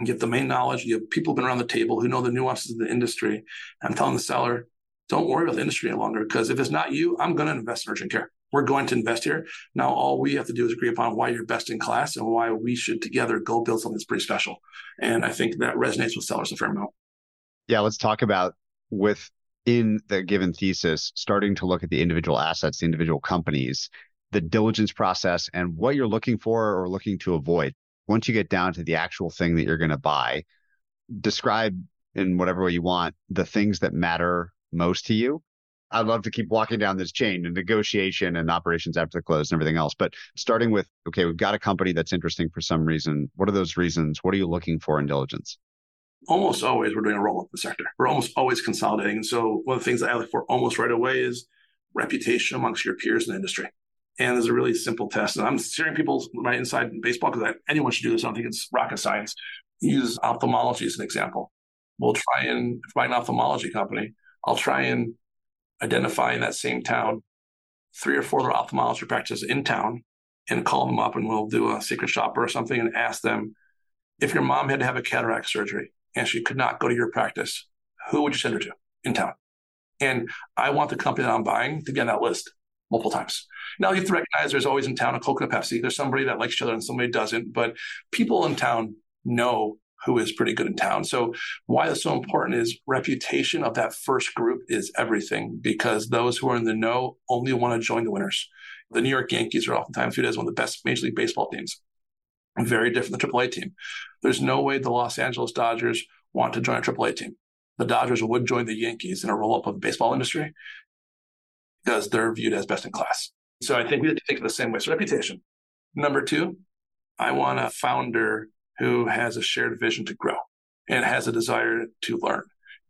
you get main knowledge. You have people been around the table who know the nuances of the industry. I'm telling the seller, don't worry about the industry any longer because if it's not you, I'm going to invest in urgent care. We're going to invest here. Now, all we have to do is agree upon why you're best in class and why we should together go build something that's pretty special. And I think that resonates with sellers a fair amount. Yeah, let's talk about within the given thesis, starting to look at the individual assets, the individual companies, the diligence process, and what you're looking for or looking to avoid. Once you get down to the actual thing that you're going to buy, describe in whatever way you want the things that matter most to you. I'd love to keep walking down this chain and negotiation and operations after the close and everything else. But starting with, okay, we've got a company that's interesting for some reason. What are those reasons? What are you looking for in diligence? almost always we're doing a roll up the sector. We're almost always consolidating. And so one of the things that I look for almost right away is reputation amongst your peers in the industry. And there's a really simple test. And I'm steering people right inside baseball because anyone should do this. I don't think it's rocket science. Use ophthalmology as an example. We'll try and if an ophthalmology company, I'll try and identify in that same town three or four other ophthalmology practices in town and call them up and we'll do a secret shopper or something and ask them if your mom had to have a cataract surgery, and she could not go to your practice, who would you send her to in town? And I want the company that I'm buying to get on that list multiple times. Now you have to recognize there's always in town a Coke and a Pepsi. There's somebody that likes each other and somebody doesn't, but people in town know who is pretty good in town. So why it's so important is reputation of that first group is everything because those who are in the know only want to join the winners. The New York Yankees are oftentimes viewed as one of the best Major League Baseball teams very different than the AAA team. There's no way the Los Angeles Dodgers want to join a AAA team. The Dodgers would join the Yankees in a roll up of the baseball industry because they're viewed as best in class. So I think we have to think of the same way. So reputation. Number two, I want a founder who has a shared vision to grow and has a desire to learn.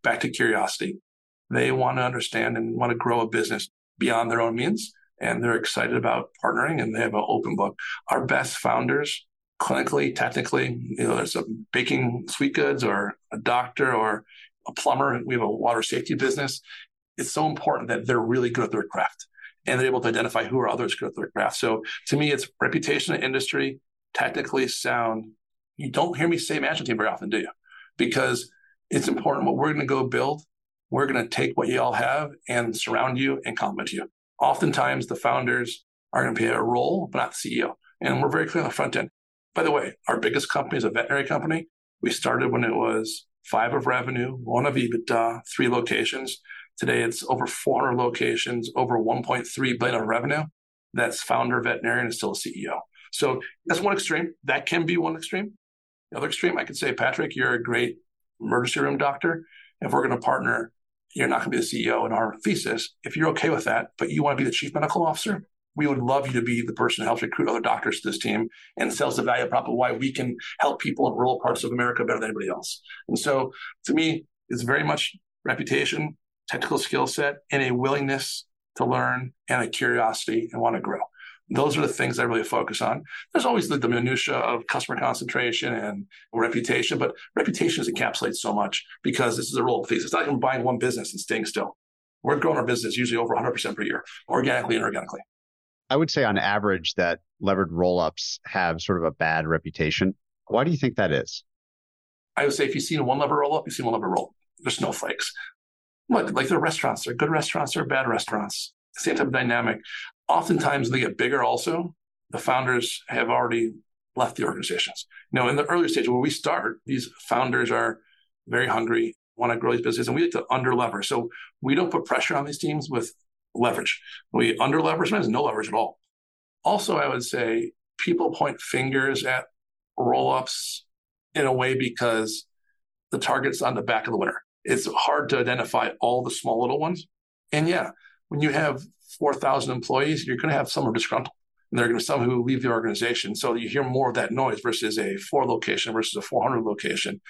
Back to curiosity. They want to understand and want to grow a business beyond their own means. And they're excited about partnering and they have an open book. Our best founders clinically, technically, you know, there's a baking sweet goods or a doctor or a plumber. We have a water safety business. It's so important that they're really good at their craft. and they're able to identify who are others good at their craft. So to me, it's reputation in industry, technically sound. You don't hear me say management team very often, do you? Because it's important what we're going to go build. We're going to take what you all have and surround you and complement you. Oftentimes, the founders are going to play a role, but not the CEO. And we're very clear on the front end. By the way, our biggest company is a veterinary company. We started when it was five of revenue, one of EBITDA, three locations. Today it's over 400 locations, over 1.3 billion of revenue. That's founder veterinarian and still a CEO. So that's one extreme. That can be one extreme. The other extreme, I could say, Patrick, you're a great emergency room doctor. If we're going to partner, you're not going to be the CEO in our thesis. If you're okay with that, but you want to be the chief medical officer, we would love you to be the person who helps recruit other doctors to this team and sells the value prop of why we can help people in rural parts of America better than anybody else. And so to me, it's very much reputation, technical skill set, and a willingness to learn and a curiosity and want to grow. Those are the things I really focus on. There's always the, the minutia of customer concentration and reputation, but reputation is encapsulated so much because this is a role of thesis. It's not even buying one business and staying still. We're growing our business usually over 100% per year, organically and organically. I would say on average that levered roll-ups have sort of a bad reputation. Why do you think that is? I would say if you've seen one lever roll up, you've seen one lever roll. There's snowflakes. Look, like they're restaurants. They're good restaurants. They're bad restaurants. Same type of dynamic. Oftentimes they get bigger also. The founders have already left the organizations. Now, in the earlier stage when we start, these founders are very hungry, want to grow these businesses, and we like to under lever. So we don't put pressure on these teams with leverage. We under leverage, sometimes no leverage at all. Also, I would say people point fingers at roll ups in a way because the target's on the back of the winner. It's hard to identify all the small little ones. And yeah, when you have 4,000 employees, you're going to have some who are disgruntled. And there are going to be some who leave the organization. So you hear more of that noise versus a four location versus a 400 location.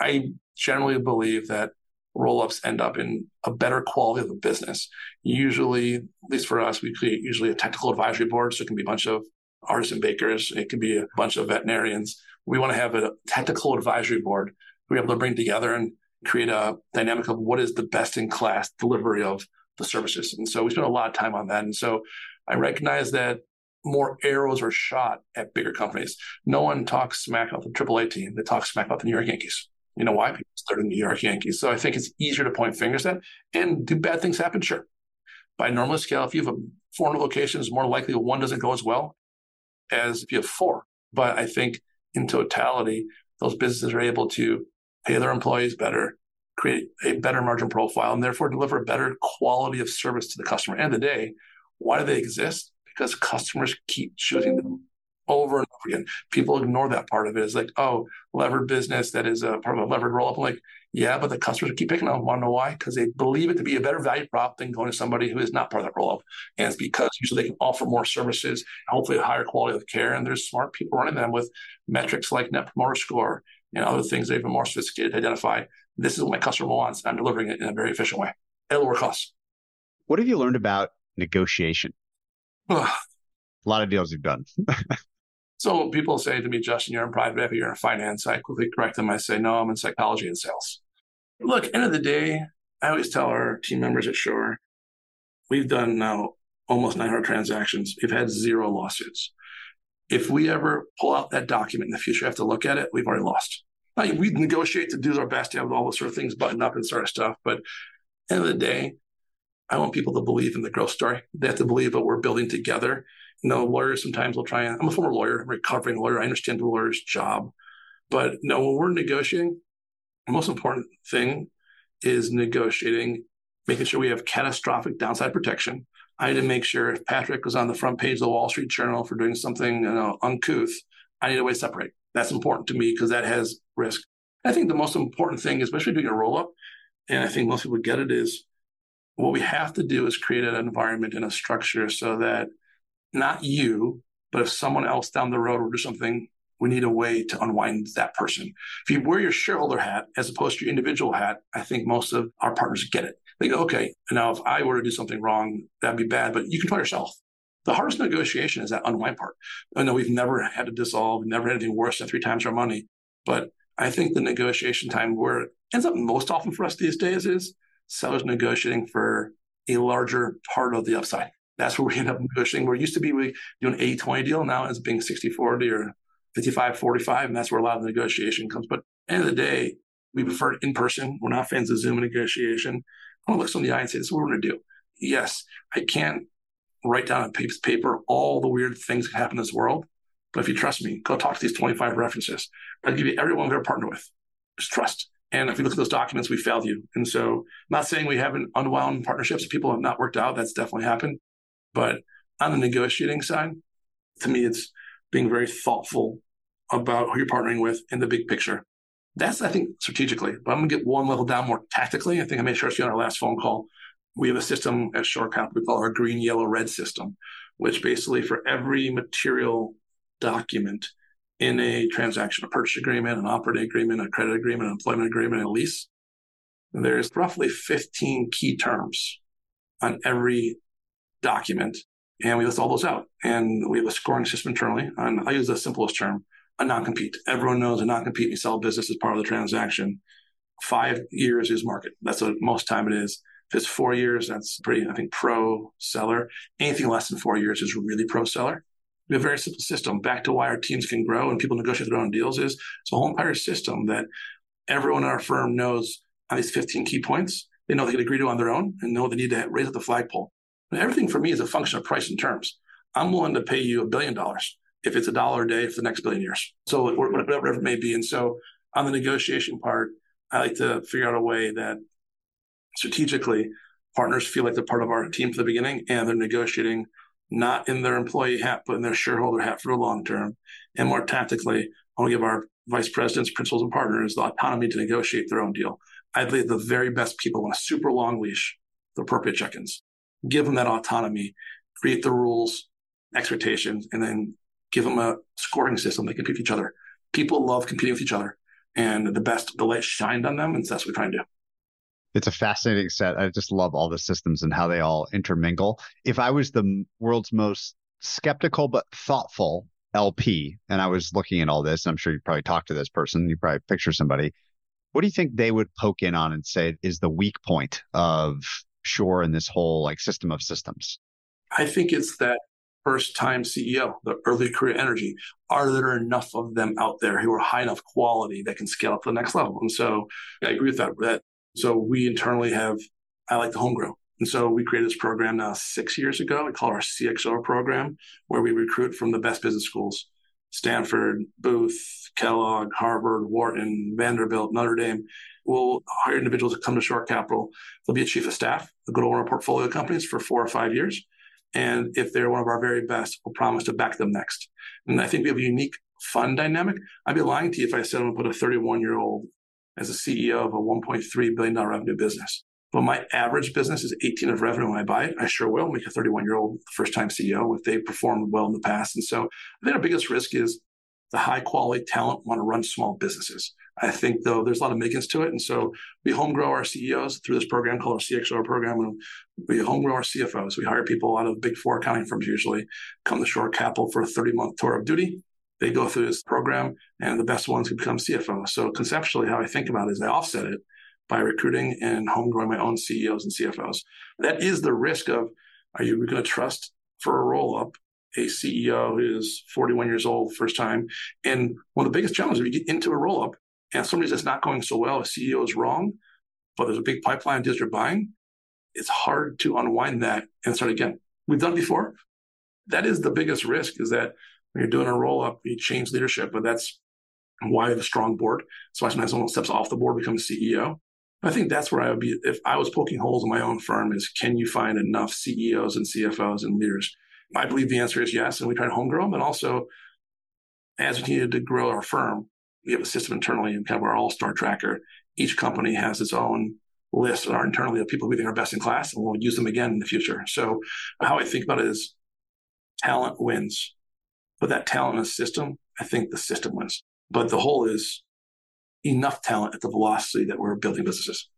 I generally believe that roll ups end up in a better quality of the business. Usually, at least for us, we create usually a technical advisory board. So it can be a bunch of artisan bakers, it can be a bunch of veterinarians. We want to have a technical advisory board. We're able to bring together and create a dynamic of what is the best in class delivery of the services. And so we spend a lot of time on that. And so I recognize that more arrows are shot at bigger companies. No one talks smack about the AAA team. They talk smack about the New York Yankees. You know why? People the New York Yankees. So I think it's easier to point fingers at. And do bad things happen? Sure. By normal scale, if you have a 400 locations, more likely one doesn't go as well as if you have four. But I think in totality, those businesses are able to pay their employees better, create a better margin profile, and therefore deliver a better quality of service to the customer. End of the day, why do they exist? Because customers keep choosing them over and over again. People ignore that part of it. It's like, oh, levered business that is a part of a levered roll up. I'm like, yeah, but the customers keep picking them. Want to know why? Because they believe it to be a better value prop than going to somebody who is not part of that roll up. And it's because usually they can offer more services, hopefully a higher quality of care. And there's smart people running them with metrics like net promoter score and other things that are even more sophisticated to identify this is what my customer wants. I'm delivering it in a very efficient way at lower costs. What have you learned about negotiation? a lot of deals you've done. So people say to me, Justin, you're in private equity, you're in finance. I quickly correct them. I say, no, I'm in psychology and sales. Look, end of the day, I always tell our team members at Shore, we've done now almost 900 transactions. We've had zero lawsuits. If we ever pull out that document in the future, have to look at it, we've already lost. Now, we negotiate to do our best to have all those sort of things buttoned up and sort of stuff. But end of the day, I want people to believe in the growth story. They have to believe what we're building together you know, lawyers sometimes will try and, I'm a former lawyer, I'm a recovering lawyer. I understand the lawyer's job. But no, when we're negotiating, the most important thing is negotiating, making sure we have catastrophic downside protection. I need to make sure if Patrick was on the front page of the Wall Street Journal for doing something you know, uncouth, I need a way to separate. That's important to me because that has risk. I think the most important thing, especially doing a roll up, and I think most people get it, is what we have to do is create an environment and a structure so that not you, but if someone else down the road will do something, we need a way to unwind that person. If you wear your shareholder hat as opposed to your individual hat, I think most of our partners get it. They go, okay, now if I were to do something wrong, that'd be bad, but you control yourself. The hardest negotiation is that unwind part. Oh, I know we've never had to dissolve, never had anything worse than three times our money. But I think the negotiation time where it ends up most often for us these days is sellers negotiating for a larger part of the upside That's where we end up negotiating. Where it used to be we do an 80 20 deal. Now it's being 60 40 or 55 45. And that's where a lot of the negotiation comes. But end of the day, we prefer in person. We're not fans of Zoom negotiation. I look someone in the eye and say, this is what we're going to do. Yes, I can't write down on paper all the weird things that happen in this world. But if you trust me, go talk to these 25 references. I'll give you everyone we're partner with. Just trust. And if you look at those documents, we failed you. And so I'm not saying we haven't unwound partnerships. People have not worked out. That's definitely happened. But on the negotiating side, to me, it's being very thoughtful about who you're partnering with in the big picture. That's, I think, strategically. But I'm going to get one level down more tactically. I think I made sure to you on our last phone call. We have a system at ShoreCap we call our green, yellow, red system, which basically for every material document in a transaction, a purchase agreement, an operating agreement, a credit agreement, an employment agreement, a lease, there's roughly 15 key terms on every document. And we list all those out. And we have a scoring system internally. And I use the simplest term, a non-compete. Everyone knows a non-compete. We sell business as part of the transaction. Five years is market. That's what most time it is. If it's four years, that's pretty, I think, pro seller. Anything less than four years is really pro seller. We have a very simple system. Back to why our teams can grow and people negotiate their own deals is it's a whole entire system that everyone in our firm knows on these 15 key points. They know they can agree to on their own and know they need to raise up the flagpole. And everything for me is a function of price and terms. I'm willing to pay you a billion dollars if it's a dollar a day for the next billion years. So whatever it may be. And so on the negotiation part, I like to figure out a way that strategically partners feel like they're part of our team from the beginning and they're negotiating not in their employee hat, but in their shareholder hat for the long term. And more tactically, I want to give our vice presidents, principals, and partners the autonomy to negotiate their own deal. I believe the very best people want a super long leash, the appropriate check-ins. Give them that autonomy, create the rules, expectations, and then give them a scoring system they compete with each other. People love competing with each other, and the best, the light shined on them, and that's what we're trying to do it's a fascinating set. I just love all the systems and how they all intermingle. If I was the world's most skeptical but thoughtful LP, and I was looking at all this, and I'm sure you probably talked to this person, you probably picture somebody. What do you think they would poke in on and say is the weak point of Shore and this whole like system of systems? I think it's that first time CEO, the early career energy. Are there enough of them out there who are high enough quality that can scale up to the next level? And so I agree with that. That so we internally have, I like the homegrown. And so we created this program now six years ago. We call it our CXO program, where we recruit from the best business schools Stanford, Booth, Kellogg, Harvard, Wharton, Vanderbilt, Notre Dame. We'll hire individuals that come to Shore Capital. They'll be a chief of staff. They'll go to one of our portfolio companies for four or five years. And if they're one of our very best, we'll promise to back them next. And I think we have a unique fund dynamic. I'd be lying to you if I said I'm going to put a 31 year old as a CEO of a $1.3 billion revenue business. But my average business is 18 of revenue when I buy it. I sure will make a 31 year old first time CEO if they performed well in the past. And so I think our biggest risk is the high quality talent want to run small businesses. I think though there's a lot of makings to it. And so we home grow our CEOs through this program called our CXO program. And we home grow our CFOs. We hire people out of big four accounting firms usually come to Shore Capital for a 30 month tour of duty they go through this program and the best ones become CFO. So conceptually, how I think about it is I offset it by recruiting and homegrowing my own CEOs and CFOs. That is the risk of, are you going to trust for a roll up a CEO who is 41 years old, first time? And one of the biggest challenges, if you get into a roll up and somebody that's not going so well, a CEO is wrong, but there's a big pipeline deals you're buying, it's hard to unwind that and start again. We've done before. That is the biggest risk is that when you're doing a roll up, you change leadership, but that's why a strong board. So sometimes someone steps off the board, becomes CEO. I think that's where I would be if I was poking holes in my own firm is can you find enough CEOs and CFOs and leaders? I believe the answer is yes. And we try to homegrow them. And also, as we needed to grow our firm, we have a system internally and kind of our all-star tracker. Each company has its own list our internally of people we think are best in class and we'll use them again in the future. So how I think about it is talent wins put that talent in a system, I think the system wins. But the whole is enough talent at the velocity that we're building businesses.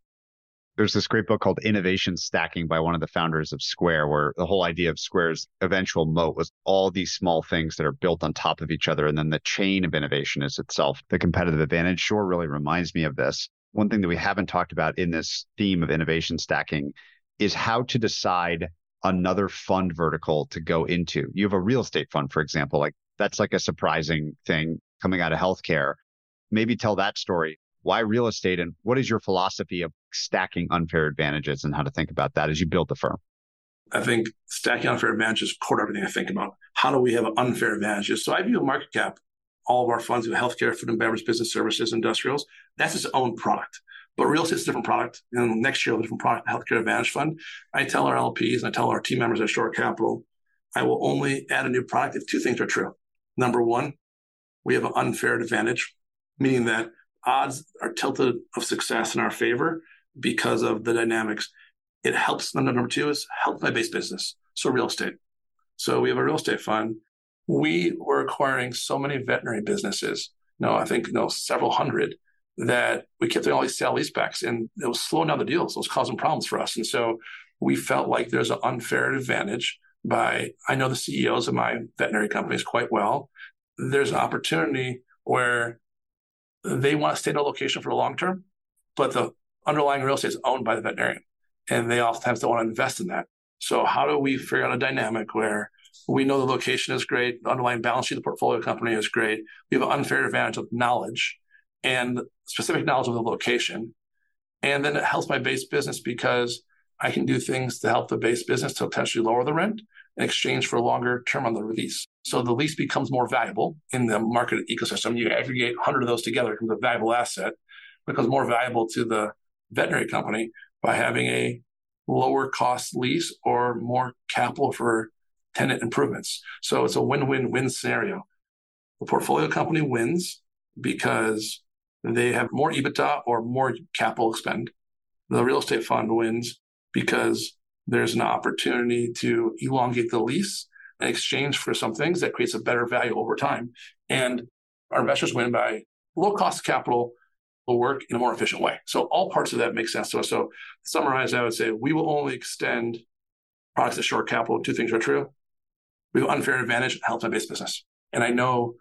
There's this great book called Innovation Stacking by one of the founders of Square, where the whole idea of Square's eventual moat was all these small things that are built on top of each other. And then the chain of innovation is itself the competitive advantage. Shore really reminds me of this. One thing that we haven't talked about in this theme of innovation stacking is how to decide another fund vertical to go into? You have a real estate fund, for example, like that's like a surprising thing coming out of healthcare. Maybe tell that story. Why real estate and what is your philosophy of stacking unfair advantages and how to think about that as you build the firm? I think stacking unfair advantages is core to everything I think about. How do we have unfair advantages? So I view microcap, all of our funds, healthcare, food and beverage, business services, industrials, that's its own product. But real estate is a different product. And next year, a different product, Healthcare Advantage Fund. I tell our LPs and I tell our team members at Shore Capital, I will only add a new product if two things are true. Number one, we have an unfair advantage, meaning that odds are tilted of success in our favor because of the dynamics. It helps. Number two is help my base business. So real estate. So we have a real estate fund. We were acquiring so many veterinary businesses. No, I think no several hundred that we kept doing all these sale leasebacks and it was slowing down the deals. It was causing problems for us. And so we felt like there's an unfair advantage by, I know the CEOs of my veterinary companies quite well. There's an opportunity where they want to stay in a location for the long term, but the underlying real estate is owned by the veterinarian and they oftentimes don't want to invest in that. So how do we figure out a dynamic where we know the location is great, the underlying balance sheet of the portfolio company is great. We have an unfair advantage of knowledge and specific knowledge of the location. And then it helps my base business because I can do things to help the base business to potentially lower the rent in exchange for a longer term on the lease. So the lease becomes more valuable in the market ecosystem. You aggregate 100 of those together, it becomes a valuable asset, becomes more valuable to the veterinary company by having a lower cost lease or more capital for tenant improvements. So it's a win-win-win scenario. The portfolio company wins because they have more EBITDA or more capital expend. The real estate fund wins because there's an opportunity to elongate the lease in exchange for some things that creates a better value over time. And our investors win by low cost capital will work in a more efficient way. So all parts of that make sense to us. So to summarize, I would say we will only extend products at Shore Capital. Two things are true. We have unfair advantage and help my base business. And I know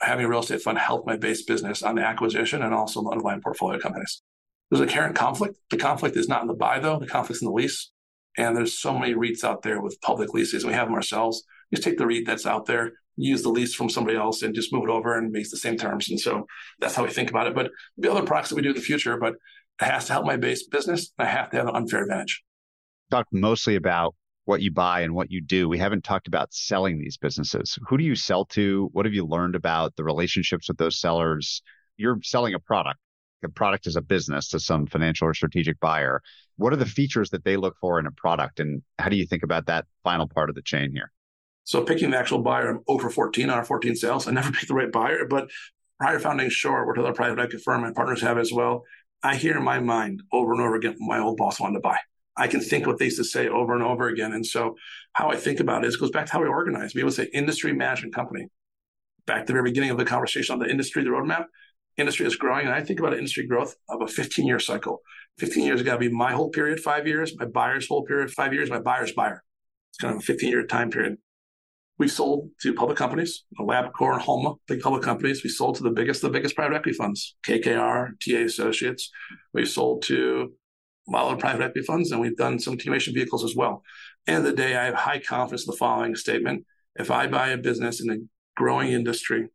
having a real estate fund help my base business on the acquisition and also the underlying portfolio companies. There's a current conflict. The conflict is not in the buy though. The conflict's in the lease. And there's so many REITs out there with public leases. We have them ourselves. Just take the REIT that's out there, use the lease from somebody else and just move it over and makes the same terms. And so that's how we think about it. But the other products that we do in the future, but it has to help my base business. I have to have an unfair advantage. Talk mostly about what you buy and what you do. We haven't talked about selling these businesses. Who do you sell to? What have you learned about the relationships with those sellers? You're selling a product. A product is a business to some financial or strategic buyer. What are the features that they look for in a product? And how do you think about that final part of the chain here? So picking the actual buyer, I'm over 14 on our 14 sales. I never picked the right buyer, but prior founding worked with a private equity firm, my partners have as well. I hear in my mind over and over again my old boss wanted to buy. I can think what they used to say over and over again. And so how I think about it is goes back to how we organize. We would say industry management company. Back to the very beginning of the conversation on the industry, the roadmap, industry is growing. And I think about industry growth of a 15 year cycle. 15 years got to be my whole period, five years, my buyer's whole period, five years, my buyer's buyer. It's kind of a 15 year time period. We've sold to public companies, LabCorp and Homa, big public companies. We sold to the biggest, the biggest private equity funds, KKR, TA Associates. We've sold to of private equity funds, and we've done some continuation vehicles as well. End of the day, I have high confidence in the following statement. If I buy a business in a growing industry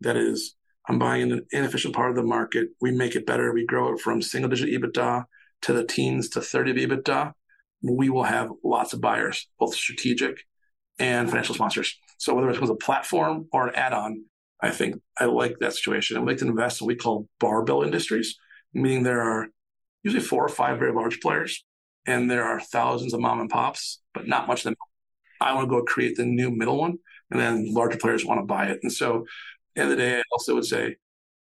that is, I'm buying an inefficient part of the market, we make it better, we grow it from single digit EBITDA to the teens to 30 of EBITDA, we will have lots of buyers, both strategic and financial sponsors. So whether it was a platform or an add-on, I think I like that situation. I like to invest in what we call barbell industries, meaning there are usually four or five very large players, and there are thousands of mom and pops, but not much of them. I want to go create the new middle one, and then larger players want to buy it. And so, at the end of the day, I also would say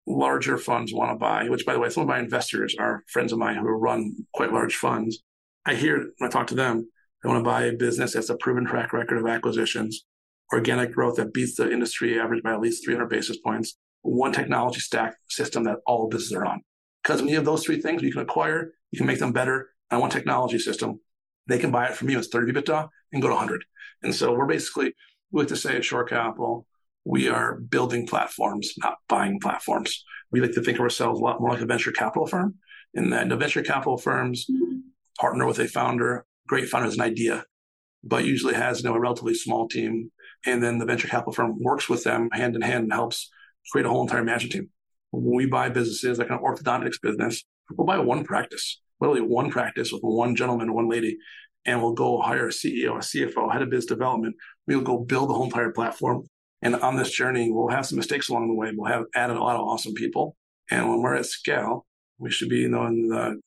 larger funds want to buy, which, by the way, some of my investors are friends of mine who run quite large funds. I hear when I talk to them, they want to buy a business that's a proven track record of acquisitions, organic growth that beats the industry average by at least 300 basis points, one technology stack system that all businesses are on. Because when you have those three things, you can acquire, you can make them better on one technology system. They can buy it from you as 30 EBITDA and go to 100. And so we're basically, we like to say at Shore Capital, we are building platforms, not buying platforms. We like to think of ourselves a lot more like a venture capital firm. In that the venture capital firms mm-hmm. partner with a founder, great founder has an idea. but usually has you know, a relatively small team. And then the venture capital firm works with them hand in hand and helps create a whole entire management team. When we buy businesses like an orthodontics business, we'll buy one practice, literally one practice with one gentleman, one lady, and we'll go hire a CEO, a CFO, head of business development. We'll go build the whole entire platform. And on this journey, we'll have some mistakes along the way. We'll have added a lot of awesome people. And when we're at scale, we should be you know, in the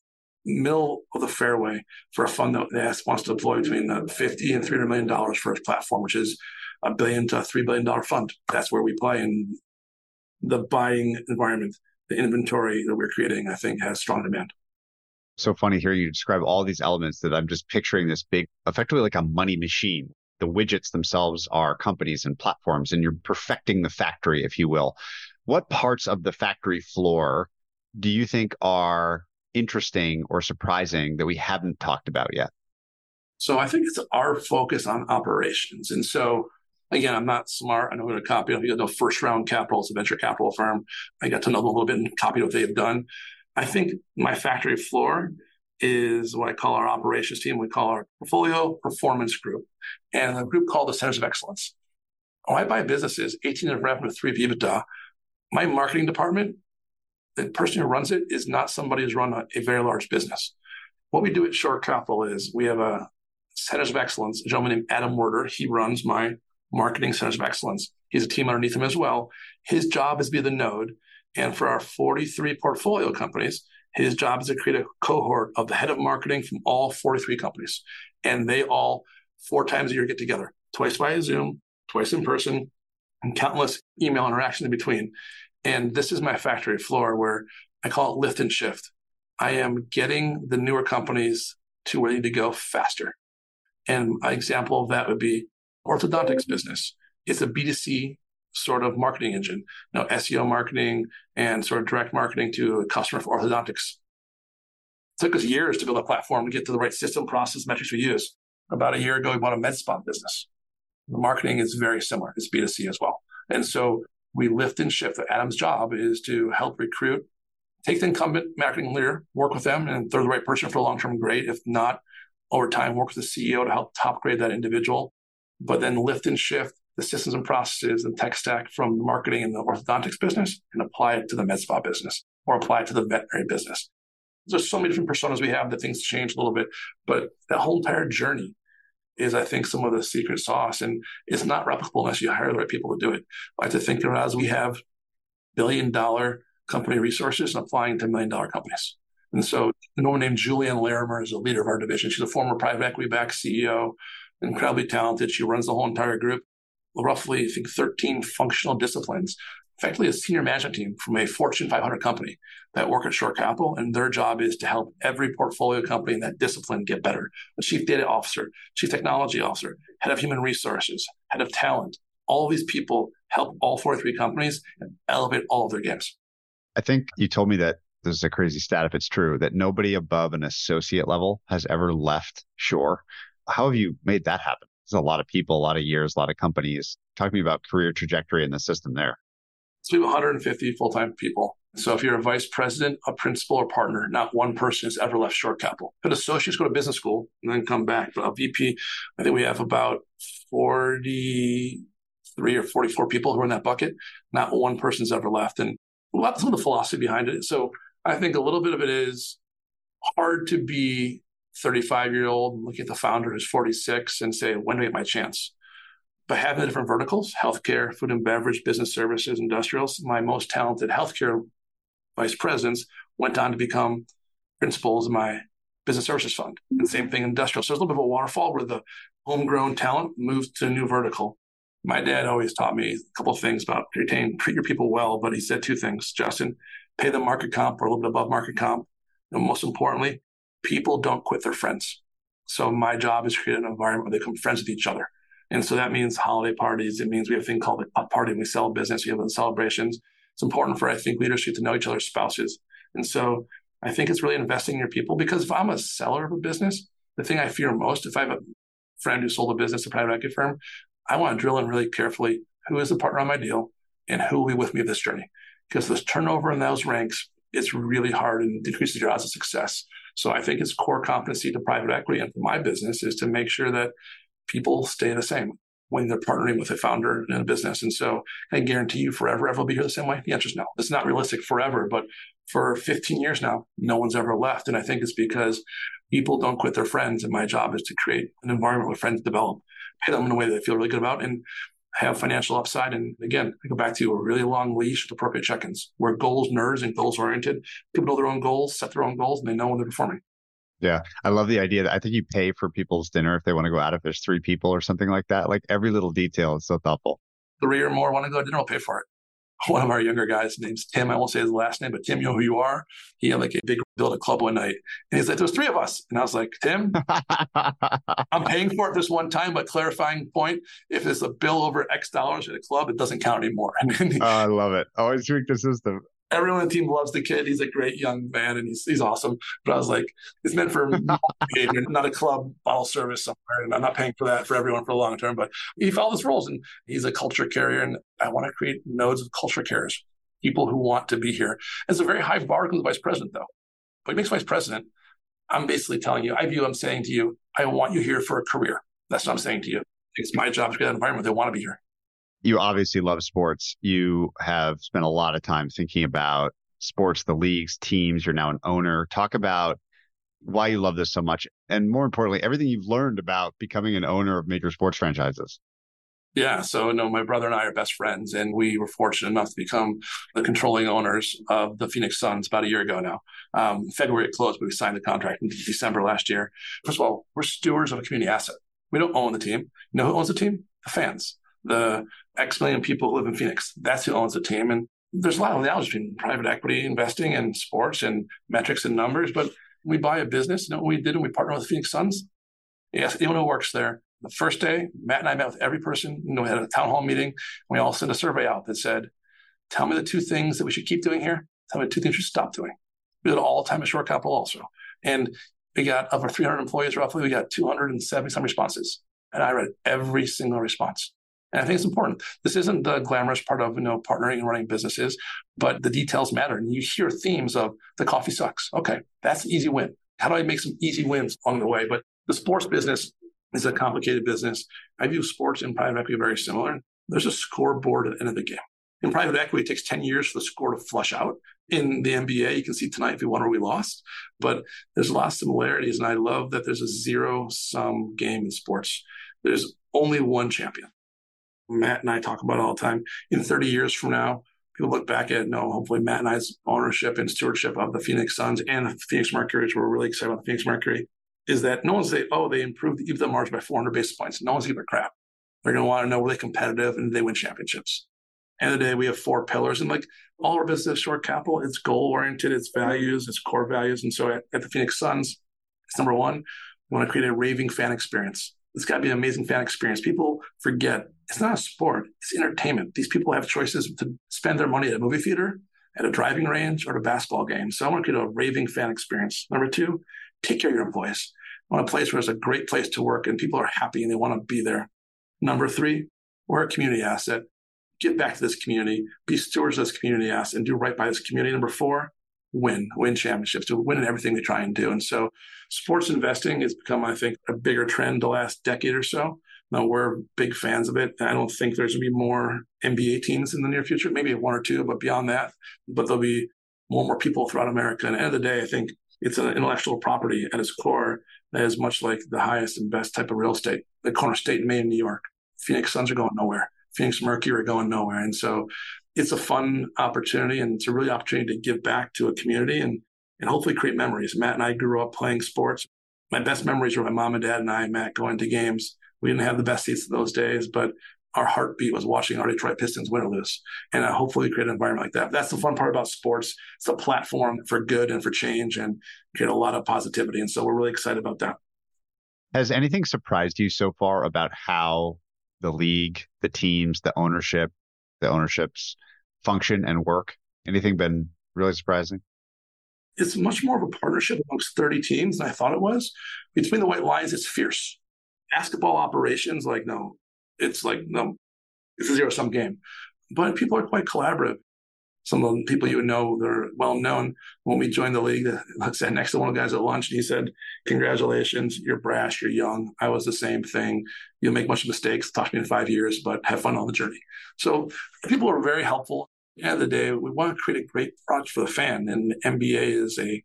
middle of the fairway for a fund that wants to deploy between the 50 and 300 million dollars for its platform, which is a billion to three billion dollar fund. That's where we play in the buying environment. The inventory that we're creating, I think, has strong demand. So funny hearing you describe all these elements that I'm just picturing this big, effectively like a money machine. The widgets themselves are companies and platforms, and you're perfecting the factory, if you will. What parts of the factory floor do you think are interesting or surprising that we haven't talked about yet? So I think it's our focus on operations. And so again, I'm not smart. I know what a copy you know first round capital, it's a venture capital firm. I got to know them a little bit and copy what they've done. I think my factory floor is what I call our operations team. We call our portfolio performance group and a group called the Centers of Excellence. When I buy businesses, 18 of revenue, three of EBITDA, my marketing department the person who runs it is not somebody who's run a, a very large business. What we do at Shore Capital is we have a centers of excellence, a gentleman named Adam Werder. He runs my marketing centers of excellence. He's a team underneath him as well. His job is to be the node. And for our 43 portfolio companies, his job is to create a cohort of the head of marketing from all 43 companies. And they all, four times a year, get together, twice via Zoom, twice in person, and countless email interactions in between. And this is my factory floor where I call it lift and shift. I am getting the newer companies to where they need to go faster. And an example of that would be orthodontics business. It's a B2C sort of marketing engine, know, SEO marketing and sort of direct marketing to a customer for orthodontics. It took us years to build a platform to get to the right system, process, metrics we use. About a year ago, we bought a med spa business. The marketing is very similar. It's B2C as well. And so we lift and shift. Adam's job is to help recruit, take the incumbent marketing leader, work with them, and if they're the right person for long term, great. If not, over time, work with the CEO to help top grade that individual, but then lift and shift the systems and processes and tech stack from the marketing and the orthodontics business and apply it to the med spa business or apply it to the veterinary business. There's so many different personas we have that things change a little bit, but that whole entire journey is I think some of the secret sauce, and it's not replicable unless you hire the right people to do it. I like to think of as we have billion dollar company resources applying to million dollar companies. And so a woman named Julianne Larimer is a leader of our division. She's a former private equity backed CEO, incredibly talented. She runs the whole entire group, roughly, I think, 13 functional disciplines effectively a senior management team from a Fortune 500 company that work at Shore Capital, and their job is to help every portfolio company in that discipline get better. A chief data officer, chief technology officer, head of human resources, head of talent. All these people help all 43 companies and elevate all of their games. I think you told me that this is a crazy stat if it's true that nobody above an associate level has ever left Shore. How have you made that happen? There's a lot of people, a lot of years, a lot of companies. Talk to me about career trajectory in the system there. So we have 150 full-time people. So if you're a vice president, a principal, or partner, not one person has ever left Shore Capital. But associates go to business school and then come back. But a VP, I think we have about 43 or 44 people who are in that bucket. Not one person's ever left. And of some of the philosophy behind it. So I think a little bit of it is hard to be 35 year old look at the founder who's 46 and say, when do I get my chance? But having the different verticals, healthcare, food and beverage, business services, industrials, my most talented healthcare vice presidents went on to become principals in my business services fund. And mm-hmm. same thing industrial. So there's a little bit of a waterfall where the homegrown talent moves to a new vertical. My dad always taught me a couple of things about retain, treat your people well, but he said two things, Justin, pay the market comp or a little bit above market comp. And most importantly, people don't quit their friends. So my job is to create an environment where they become friends with each other. And so that means holiday parties. It means we have a thing called a party and we sell business. We have celebrations. It's important for, I think, leadership to know each other's spouses. And so I think it's really investing in your people because if I'm a seller of a business, the thing I fear most, if I have a friend who sold a business to a private equity firm, I want to drill in really carefully who is the partner on my deal and who will be with me this journey. Because this turnover in those ranks, it's really hard and decreases your odds of success. So I think it's core competency to private equity and for my business is to make sure that people stay the same when they're partnering with a founder in a business. And so I guarantee you forever, ever will be here the same way. The answer is no. It's not realistic forever, but for 15 years now, no one's ever left. And I think it's because people don't quit their friends. And my job is to create an environment where friends develop, pay them in a way that they feel really good about and have financial upside. And again, I go back to you a really long leash with appropriate check-ins where goals, nerds and goals oriented. People know their own goals, set their own goals, and they know when they're performing. Yeah, I love the idea that I think you pay for people's dinner if they want to go out if there's three people or something like that. Like every little detail is so thoughtful. Three or more want to go to dinner, I'll pay for it. One of our younger guys, name's Tim. I won't say his last name, but Tim, you know who you are. He had like a big build a club one night, and he's like, "There's three of us," and I was like, "Tim, I'm paying for it this one time, but clarifying point: if there's a bill over X dollars at a club, it doesn't count anymore." oh, I love it. Always tweak the system everyone on the team loves the kid. He's a great young man and he's he's awesome. But I was like, it's meant for behavior, not a club bottle service somewhere. And I'm not paying for that for everyone for the long term. But he followed his rules and he's a culture carrier. And I want to create nodes of culture carriers, people who want to be here. It's a very high bar to the vice president, though. But he makes vice president. I'm basically telling you, I view, I'm saying to you, I want you here for a career. That's what I'm saying to you. It's my job to create an environment they want to be here you obviously love sports. You have spent a lot of time thinking about sports, the leagues, teams. You're now an owner. Talk about why you love this so much. And more importantly, everything you've learned about becoming an owner of major sports franchises. Yeah. So, no, my brother and I are best friends, and we were fortunate enough to become the controlling owners of the Phoenix Suns about a year ago now. Um, February it closed, but we signed the contract in December last year. First of all, we're stewards of a community asset. We don't own the team. You know who owns the team? The fans the X million people who live in Phoenix. That's who owns the team. And there's a lot of analogy between private equity investing and sports and metrics and numbers. But we buy a business, you know what we did and we partnered with Phoenix Suns? Yes, anyone who works there. The first day, Matt and I met with every person. You know, we had a town hall meeting. we all sent a survey out that said, "Tell me the two things that we should keep doing here. Tell me the two things we should stop doing." We did all the time at Shore Capital also, and we got over 300 employees roughly. We got 270 some responses, and I read every single response. And I think it's important. This isn't the glamorous part of you know partnering and running businesses, but the details matter. And you hear themes of the coffee sucks. Okay, that's an easy win. How do I make some easy wins along the way? But the sports business is a complicated business. I view sports and private equity very similar. There's a scoreboard at the end of the game. In private equity, it takes 10 years for the score to flush out. In the NBA, you can see tonight if we won or we lost, but there's a lot of similarities. And I love that there's a zero sum game in sports. There's only one champion. Matt and I talk about all the time. In 30 years from now, people look back at no, hopefully Matt and I's ownership and stewardship of the Phoenix Suns and the Phoenix Mercury, which we're really excited about the Phoenix Mercury, is that no one's say, oh, they improved the EBITDA margin by 400 basis points. No one's giving a crap. They're going to want to know were they competitive and they win championships. End of the day, we have four pillars, and like all our business, Shore Capital, it's goal oriented, it's values, it's core values, and so at, at the Phoenix Suns, it's number one. We want to create a raving fan experience. It's got to be an amazing fan experience. People forget it's not a sport, it's entertainment. These people have choices to spend their money at a movie theater, at a driving range, or at a basketball game. So I want to create a raving fan experience. Number two, take care of your employees. I want a place where it's a great place to work and people are happy and they want to be there. Number three, we're a community asset. Get back to this community, be stewards of this community asset, and do right by this community. Number four, win, win championships, to win in everything they try and do. And so sports investing has become, I think, a bigger trend the last decade or so. Now we're big fans of it. I don't think there's going to be more NBA teams in the near future, maybe one or two, but beyond that, but there'll be more and more people throughout America. And at the end of the day, I think it's an intellectual property at its core that is much like the highest and best type of real estate. The corner state in Maine, New York. Phoenix Suns are going nowhere. Phoenix Mercury are going nowhere. And so it's a fun opportunity and it's a really opportunity to give back to a community and, and hopefully create memories. Matt and I grew up playing sports. My best memories were my mom and dad and I, Matt, going to games. We didn't have the best seats those days, but our heartbeat was watching our Detroit Pistons win or lose. And uh, hopefully create an environment like that. That's the fun part about sports. It's a platform for good and for change and create a lot of positivity. And so we're really excited about that. Has anything surprised you so far about how the league, the teams, the ownership, the ownerships function and work? Anything been really surprising? It's much more of a partnership amongst 30 teams than I thought it was. Between the White Lions, it's fierce. Basketball operations, like, no, it's like, no, it's a zero sum game. But people are quite collaborative. Some of the people you know, they're well known. When we joined the league, I sat next to one of the guys at lunch and he said, Congratulations, you're brash, you're young. I was the same thing. You'll make much mistakes. Talk to me in five years, but have fun on the journey. So people are very helpful. At the end of the day, we want to create a great product for the fan, and the NBA is a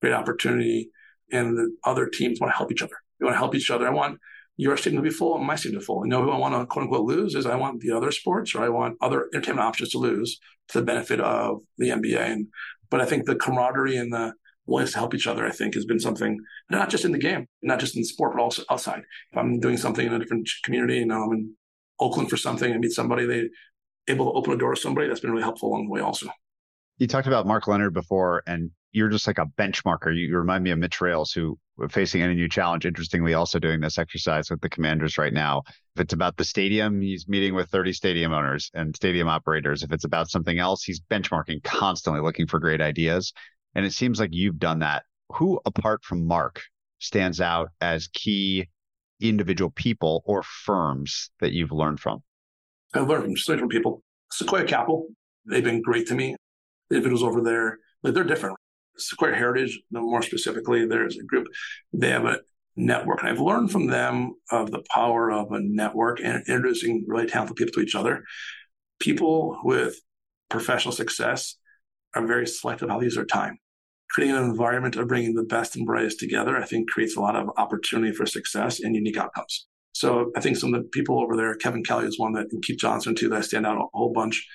great opportunity, and the other teams want to help each other. We want to help each other. I want your stadium to be full and my stadium to be full. You know who I want to quote unquote lose is I want the other sports or I want other entertainment options to lose to the benefit of the NBA. And but I think the camaraderie and the willingness to help each other, I think, has been something not just in the game, not just in sport, but also outside. If I'm doing something in a different community and I'm in Oakland for something and meet somebody, they able to open a door to somebody, that's been really helpful along the way also. You talked about Mark Leonard before, and you're just like a benchmarker. You, remind me of Mitch Rales, who facing any new challenge. Interestingly, also doing this exercise with the Commanders right now. If it's about the stadium, he's meeting with 30 stadium owners and stadium operators. If it's about something else, he's benchmarking constantly, looking for great ideas. And it seems like you've done that. Who, apart from Mark, stands out as key individual people or firms that you've learned from? I've learned from different people. Sequoia Capital, they've been great to me. The individuals over there, like they're different. Sequoia Heritage, more specifically, there's a group, they have a network. And I've learned from them of the power of a network and introducing really talented people to each other. People with professional success are very selective how they use their time. Creating an environment of bringing the best and brightest together, I think creates a lot of opportunity for success and unique outcomes. So I think some of the people over there, Kevin Kelly is one that, and Keith Johnson too, that stand out a whole bunch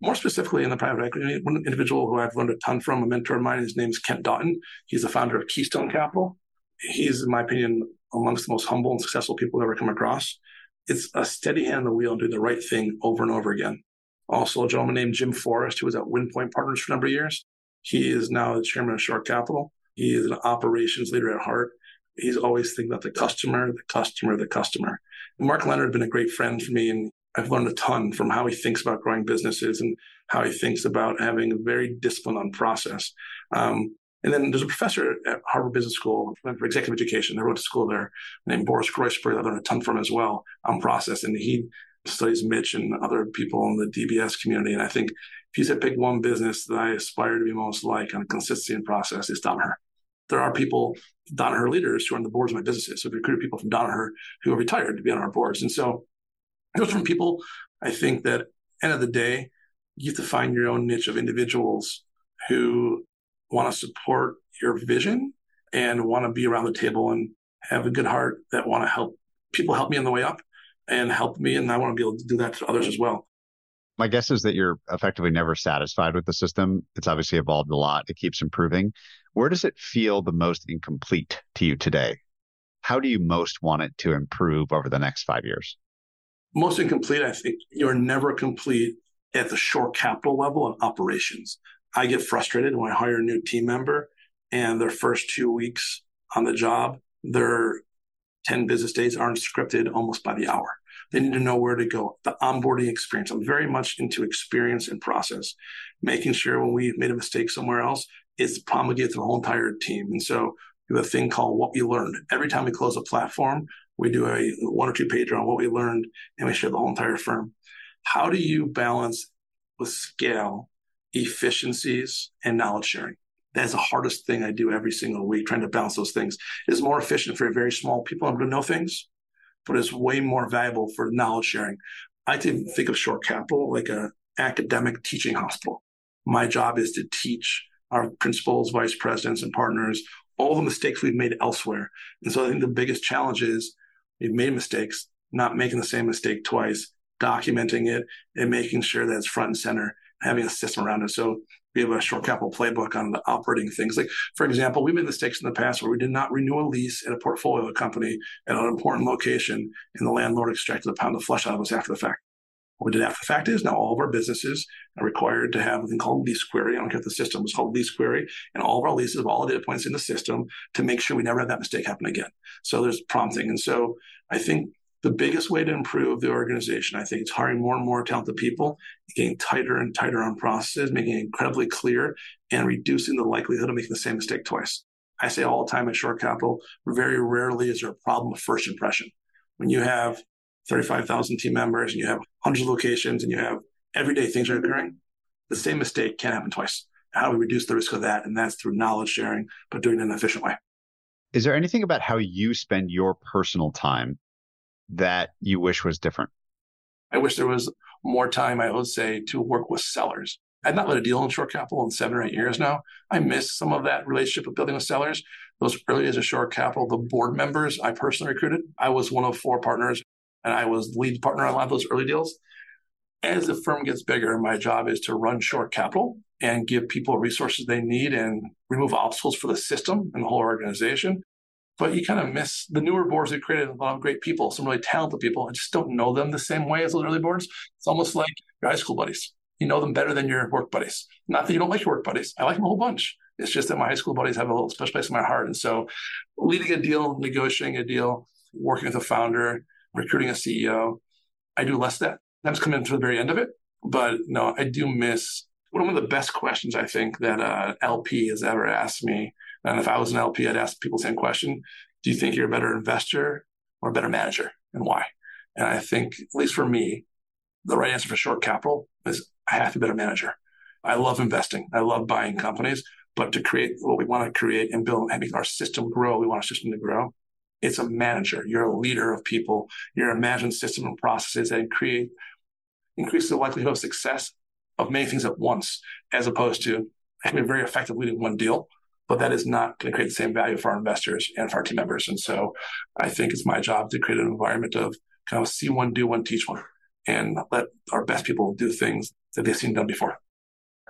more specifically in the private equity, one individual who I've learned a ton from, a mentor of mine, his name's Kent Dauten. He's the founder of Keystone Capital. He's, in my opinion, amongst the most humble and successful people I've ever come across. It's a steady hand on the wheel and do the right thing over and over again. Also, a gentleman named Jim Forrest, who was at WindPoint Partners for a number of years. He is now the chairman of Shore Capital. He is an operations leader at heart. He's always thinking about the customer, the customer, the customer. Mark Leonard has been a great friend for me, and I've learned a ton from how he thinks about growing businesses and how he thinks about having a very disciplined on process. Um, and then there's a professor at Harvard Business School for executive education. I went to school there named Boris Groysberg. I learned a ton from as well on process. And he studies Mitch and other people in the DBS community. And I think if you said pick one business that I aspire to be most like on consistency and process, it's Danaher. There are people, Danaher leaders, who are on the boards of my businesses. So we recruited people from Danaher who are retired to be on our boards. And so those from people, I think that end of the day, you have to find your own niche of individuals who want to support your vision and want to be around the table and have a good heart that want to help people help me on the way up and help me. And I want to be able to do that to others as well. My guess is that you're effectively never satisfied with the system. It's obviously evolved a lot. It keeps improving. Where does it feel the most incomplete to you today? How do you most want it to improve over the next five years? Most incomplete, I think you're never complete at the Shore Capital level of operations. I get frustrated when I hire a new team member and their first two weeks on the job, their 10 business days aren't scripted almost by the hour. They need to know where to go. The onboarding experience. I'm very much into experience and process, making sure when we've made a mistake somewhere else, it's promulgated to the whole entire team. And so we have a thing called what we learned. Every time we close a platform, we do a one or two pager on what we learned and we share the whole entire firm. How do you balance with scale, efficiencies, and knowledge sharing? That's the hardest thing I do every single week, trying to balance those things. It's more efficient for very small people to know things, but it's way more valuable for knowledge sharing. I think of Shore Capital like a academic teaching hospital. My job is to teach our principals, vice presidents, and partners all the mistakes we've made elsewhere. And so I think the biggest challenge is we've made mistakes, not making the same mistake twice, documenting it and making sure that it's front and center, having a system around it. So we have a Shore Capital playbook on the operating things. Like, for example, we made mistakes in the past where we did not renew a lease at a portfolio company at an important location and the landlord extracted a pound of flesh out of us after the fact. What we did after the fact is now all of our businesses are required to have a thing called LeaseQuery. I don't care if the system was called LeaseQuery, and all of our leases all the data points in the system to make sure we never have that mistake happen again. So there's prompting. And so I think the biggest way to improve the organization, I think, is hiring more and more talented people, getting tighter and tighter on processes, making it incredibly clear, and reducing the likelihood of making the same mistake twice. I say all the time at Shore Capital, very rarely is there a problem of first impression. When you have 35,000 team members and you have hundreds of locations and you have everyday things are occurring, the same mistake can't happen twice. How do we reduce the risk of that? And that's through knowledge sharing, but doing it in an efficient way. Is there anything about how you spend your personal time that you wish was different? I wish there was more time, I would say, to work with sellers. I've not led a deal in Shore Capital in seven or eight years now. I miss some of that relationship of building with sellers. Those early days of Shore Capital, the board members I personally recruited, I was one of four partners and I was the lead partner on a lot of those early deals. As the firm gets bigger, my job is to run Shore Capital and give people resources they need and remove obstacles for the system and the whole organization. But you kind of miss the newer boards that created a lot of great people, some really talented people. I just don't know them the same way as those early boards. It's almost like your high school buddies. You know them better than your work buddies. Not that you don't like your work buddies. I like them a whole bunch. It's just that my high school buddies have a little special place in my heart. And so leading a deal, negotiating a deal, working with a founder, recruiting a CEO, I do less that. That's coming to the very end of it. But no, I do miss one of the best questions I think that uh, LP has ever asked me. And if I was an LP, I'd ask people the same question. Do you think you're a better investor or a better manager and why? And I think, at least for me, the right answer for Shore Capital is I have to be a better manager. I love investing. I love buying companies, but to create what we want to create and build and make our system grow, we want our system to grow. It's a manager. You're a leader of people. You're a management system and processes that create increase the likelihood of success of many things at once, as opposed to I can be very effective leading one deal, but that is not going to create the same value for our investors and for our team members. And so I think it's my job to create an environment of kind of see one, do one, teach one, and let our best people do things that they've seen done before.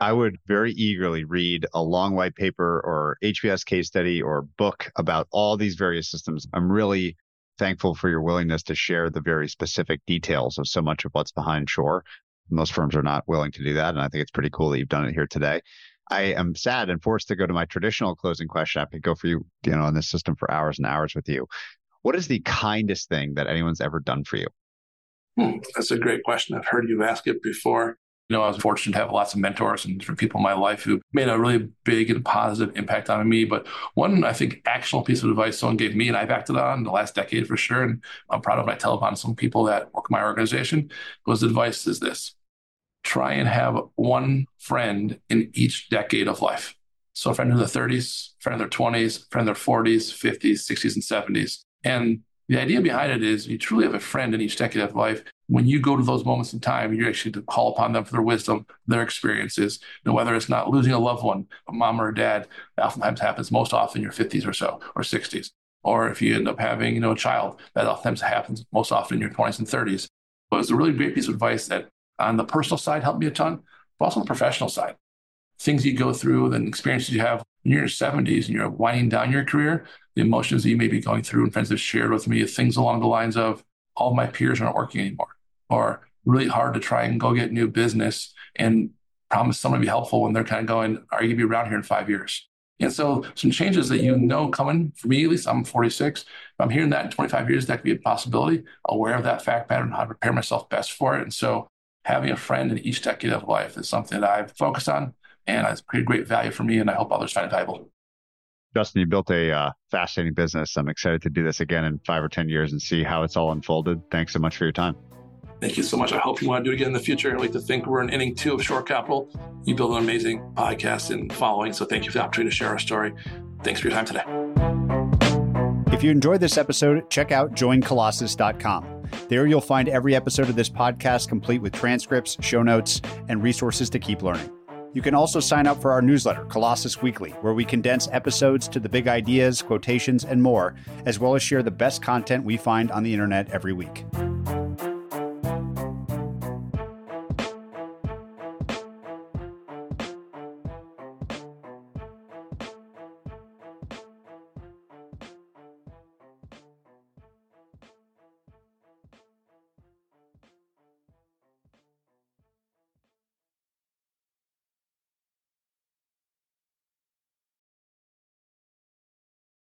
I would very eagerly read a long white paper or HBS case study or book about all these various systems. I'm really thankful for your willingness to share the very specific details of so much of what's behind shore. Most firms are not willing to do that. And I think it's pretty cool that you've done it here today. I am sad and forced to go to my traditional closing question. I could go for you, you know, on this system for hours and hours with you. What is the kindest thing that anyone's ever done for you? Hmm, that's a great question. I've heard you ask it before. Know, I was fortunate to have lots of mentors and different people in my life who made a really big and positive impact on me. But one, I think, actionable piece of advice someone gave me and I've acted on the last decade for sure, and I'm proud of what I tell upon some people that work in my organization, was advice is this try and have one friend in each decade of life. So a friend in their 30s, friend in their 20s, friend in their 40s, 50s, 60s, and 70s. And the idea behind it is you truly have a friend in each decade of life. When you go to those moments in time, you're actually to call upon them for their wisdom, their experiences. You know, whether it's not losing a loved one, a mom or a dad, oftentimes happens most often in your 50s or so, or 60s. Or if you end up having, you know, a child, that oftentimes happens most often in your 20s and 30s. But it's a really great piece of advice that on the personal side helped me a ton, but also on the professional side. Things you go through and experiences you have in your 70s and you're winding down your career, the emotions that you may be going through and friends have shared with me, things along the lines of all my peers aren't working anymore, or really hard to try and go get new business and promise someone to be helpful when they're kind of going, are you going to be around here in five years? And so some changes that you know coming for me, at least I'm 46. If I'm hearing that in 25 years, that could be a possibility. Aware of that fact pattern, how to prepare myself best for it. And so having a friend in each decade of life is something that I've focused on and it's created great value for me. And I hope others find it valuable. Justin, you built a uh, fascinating business. I'm excited to do this again in five or 10 years and see how it's all unfolded. Thanks so much for your time. Thank you so much. I hope you want to do it again in the future. I'd like to think we're in inning two of Shore Capital. You build an amazing podcast and following. So thank you for the opportunity to share our story. Thanks for your time today. If you enjoyed this episode, check out joincolossus.com. There you'll find every episode of this podcast complete with transcripts, show notes, and resources to keep learning. You can also sign up for our newsletter, Colossus Weekly, where we condense episodes to the big ideas, quotations, and more, as well as share the best content we find on the internet every week.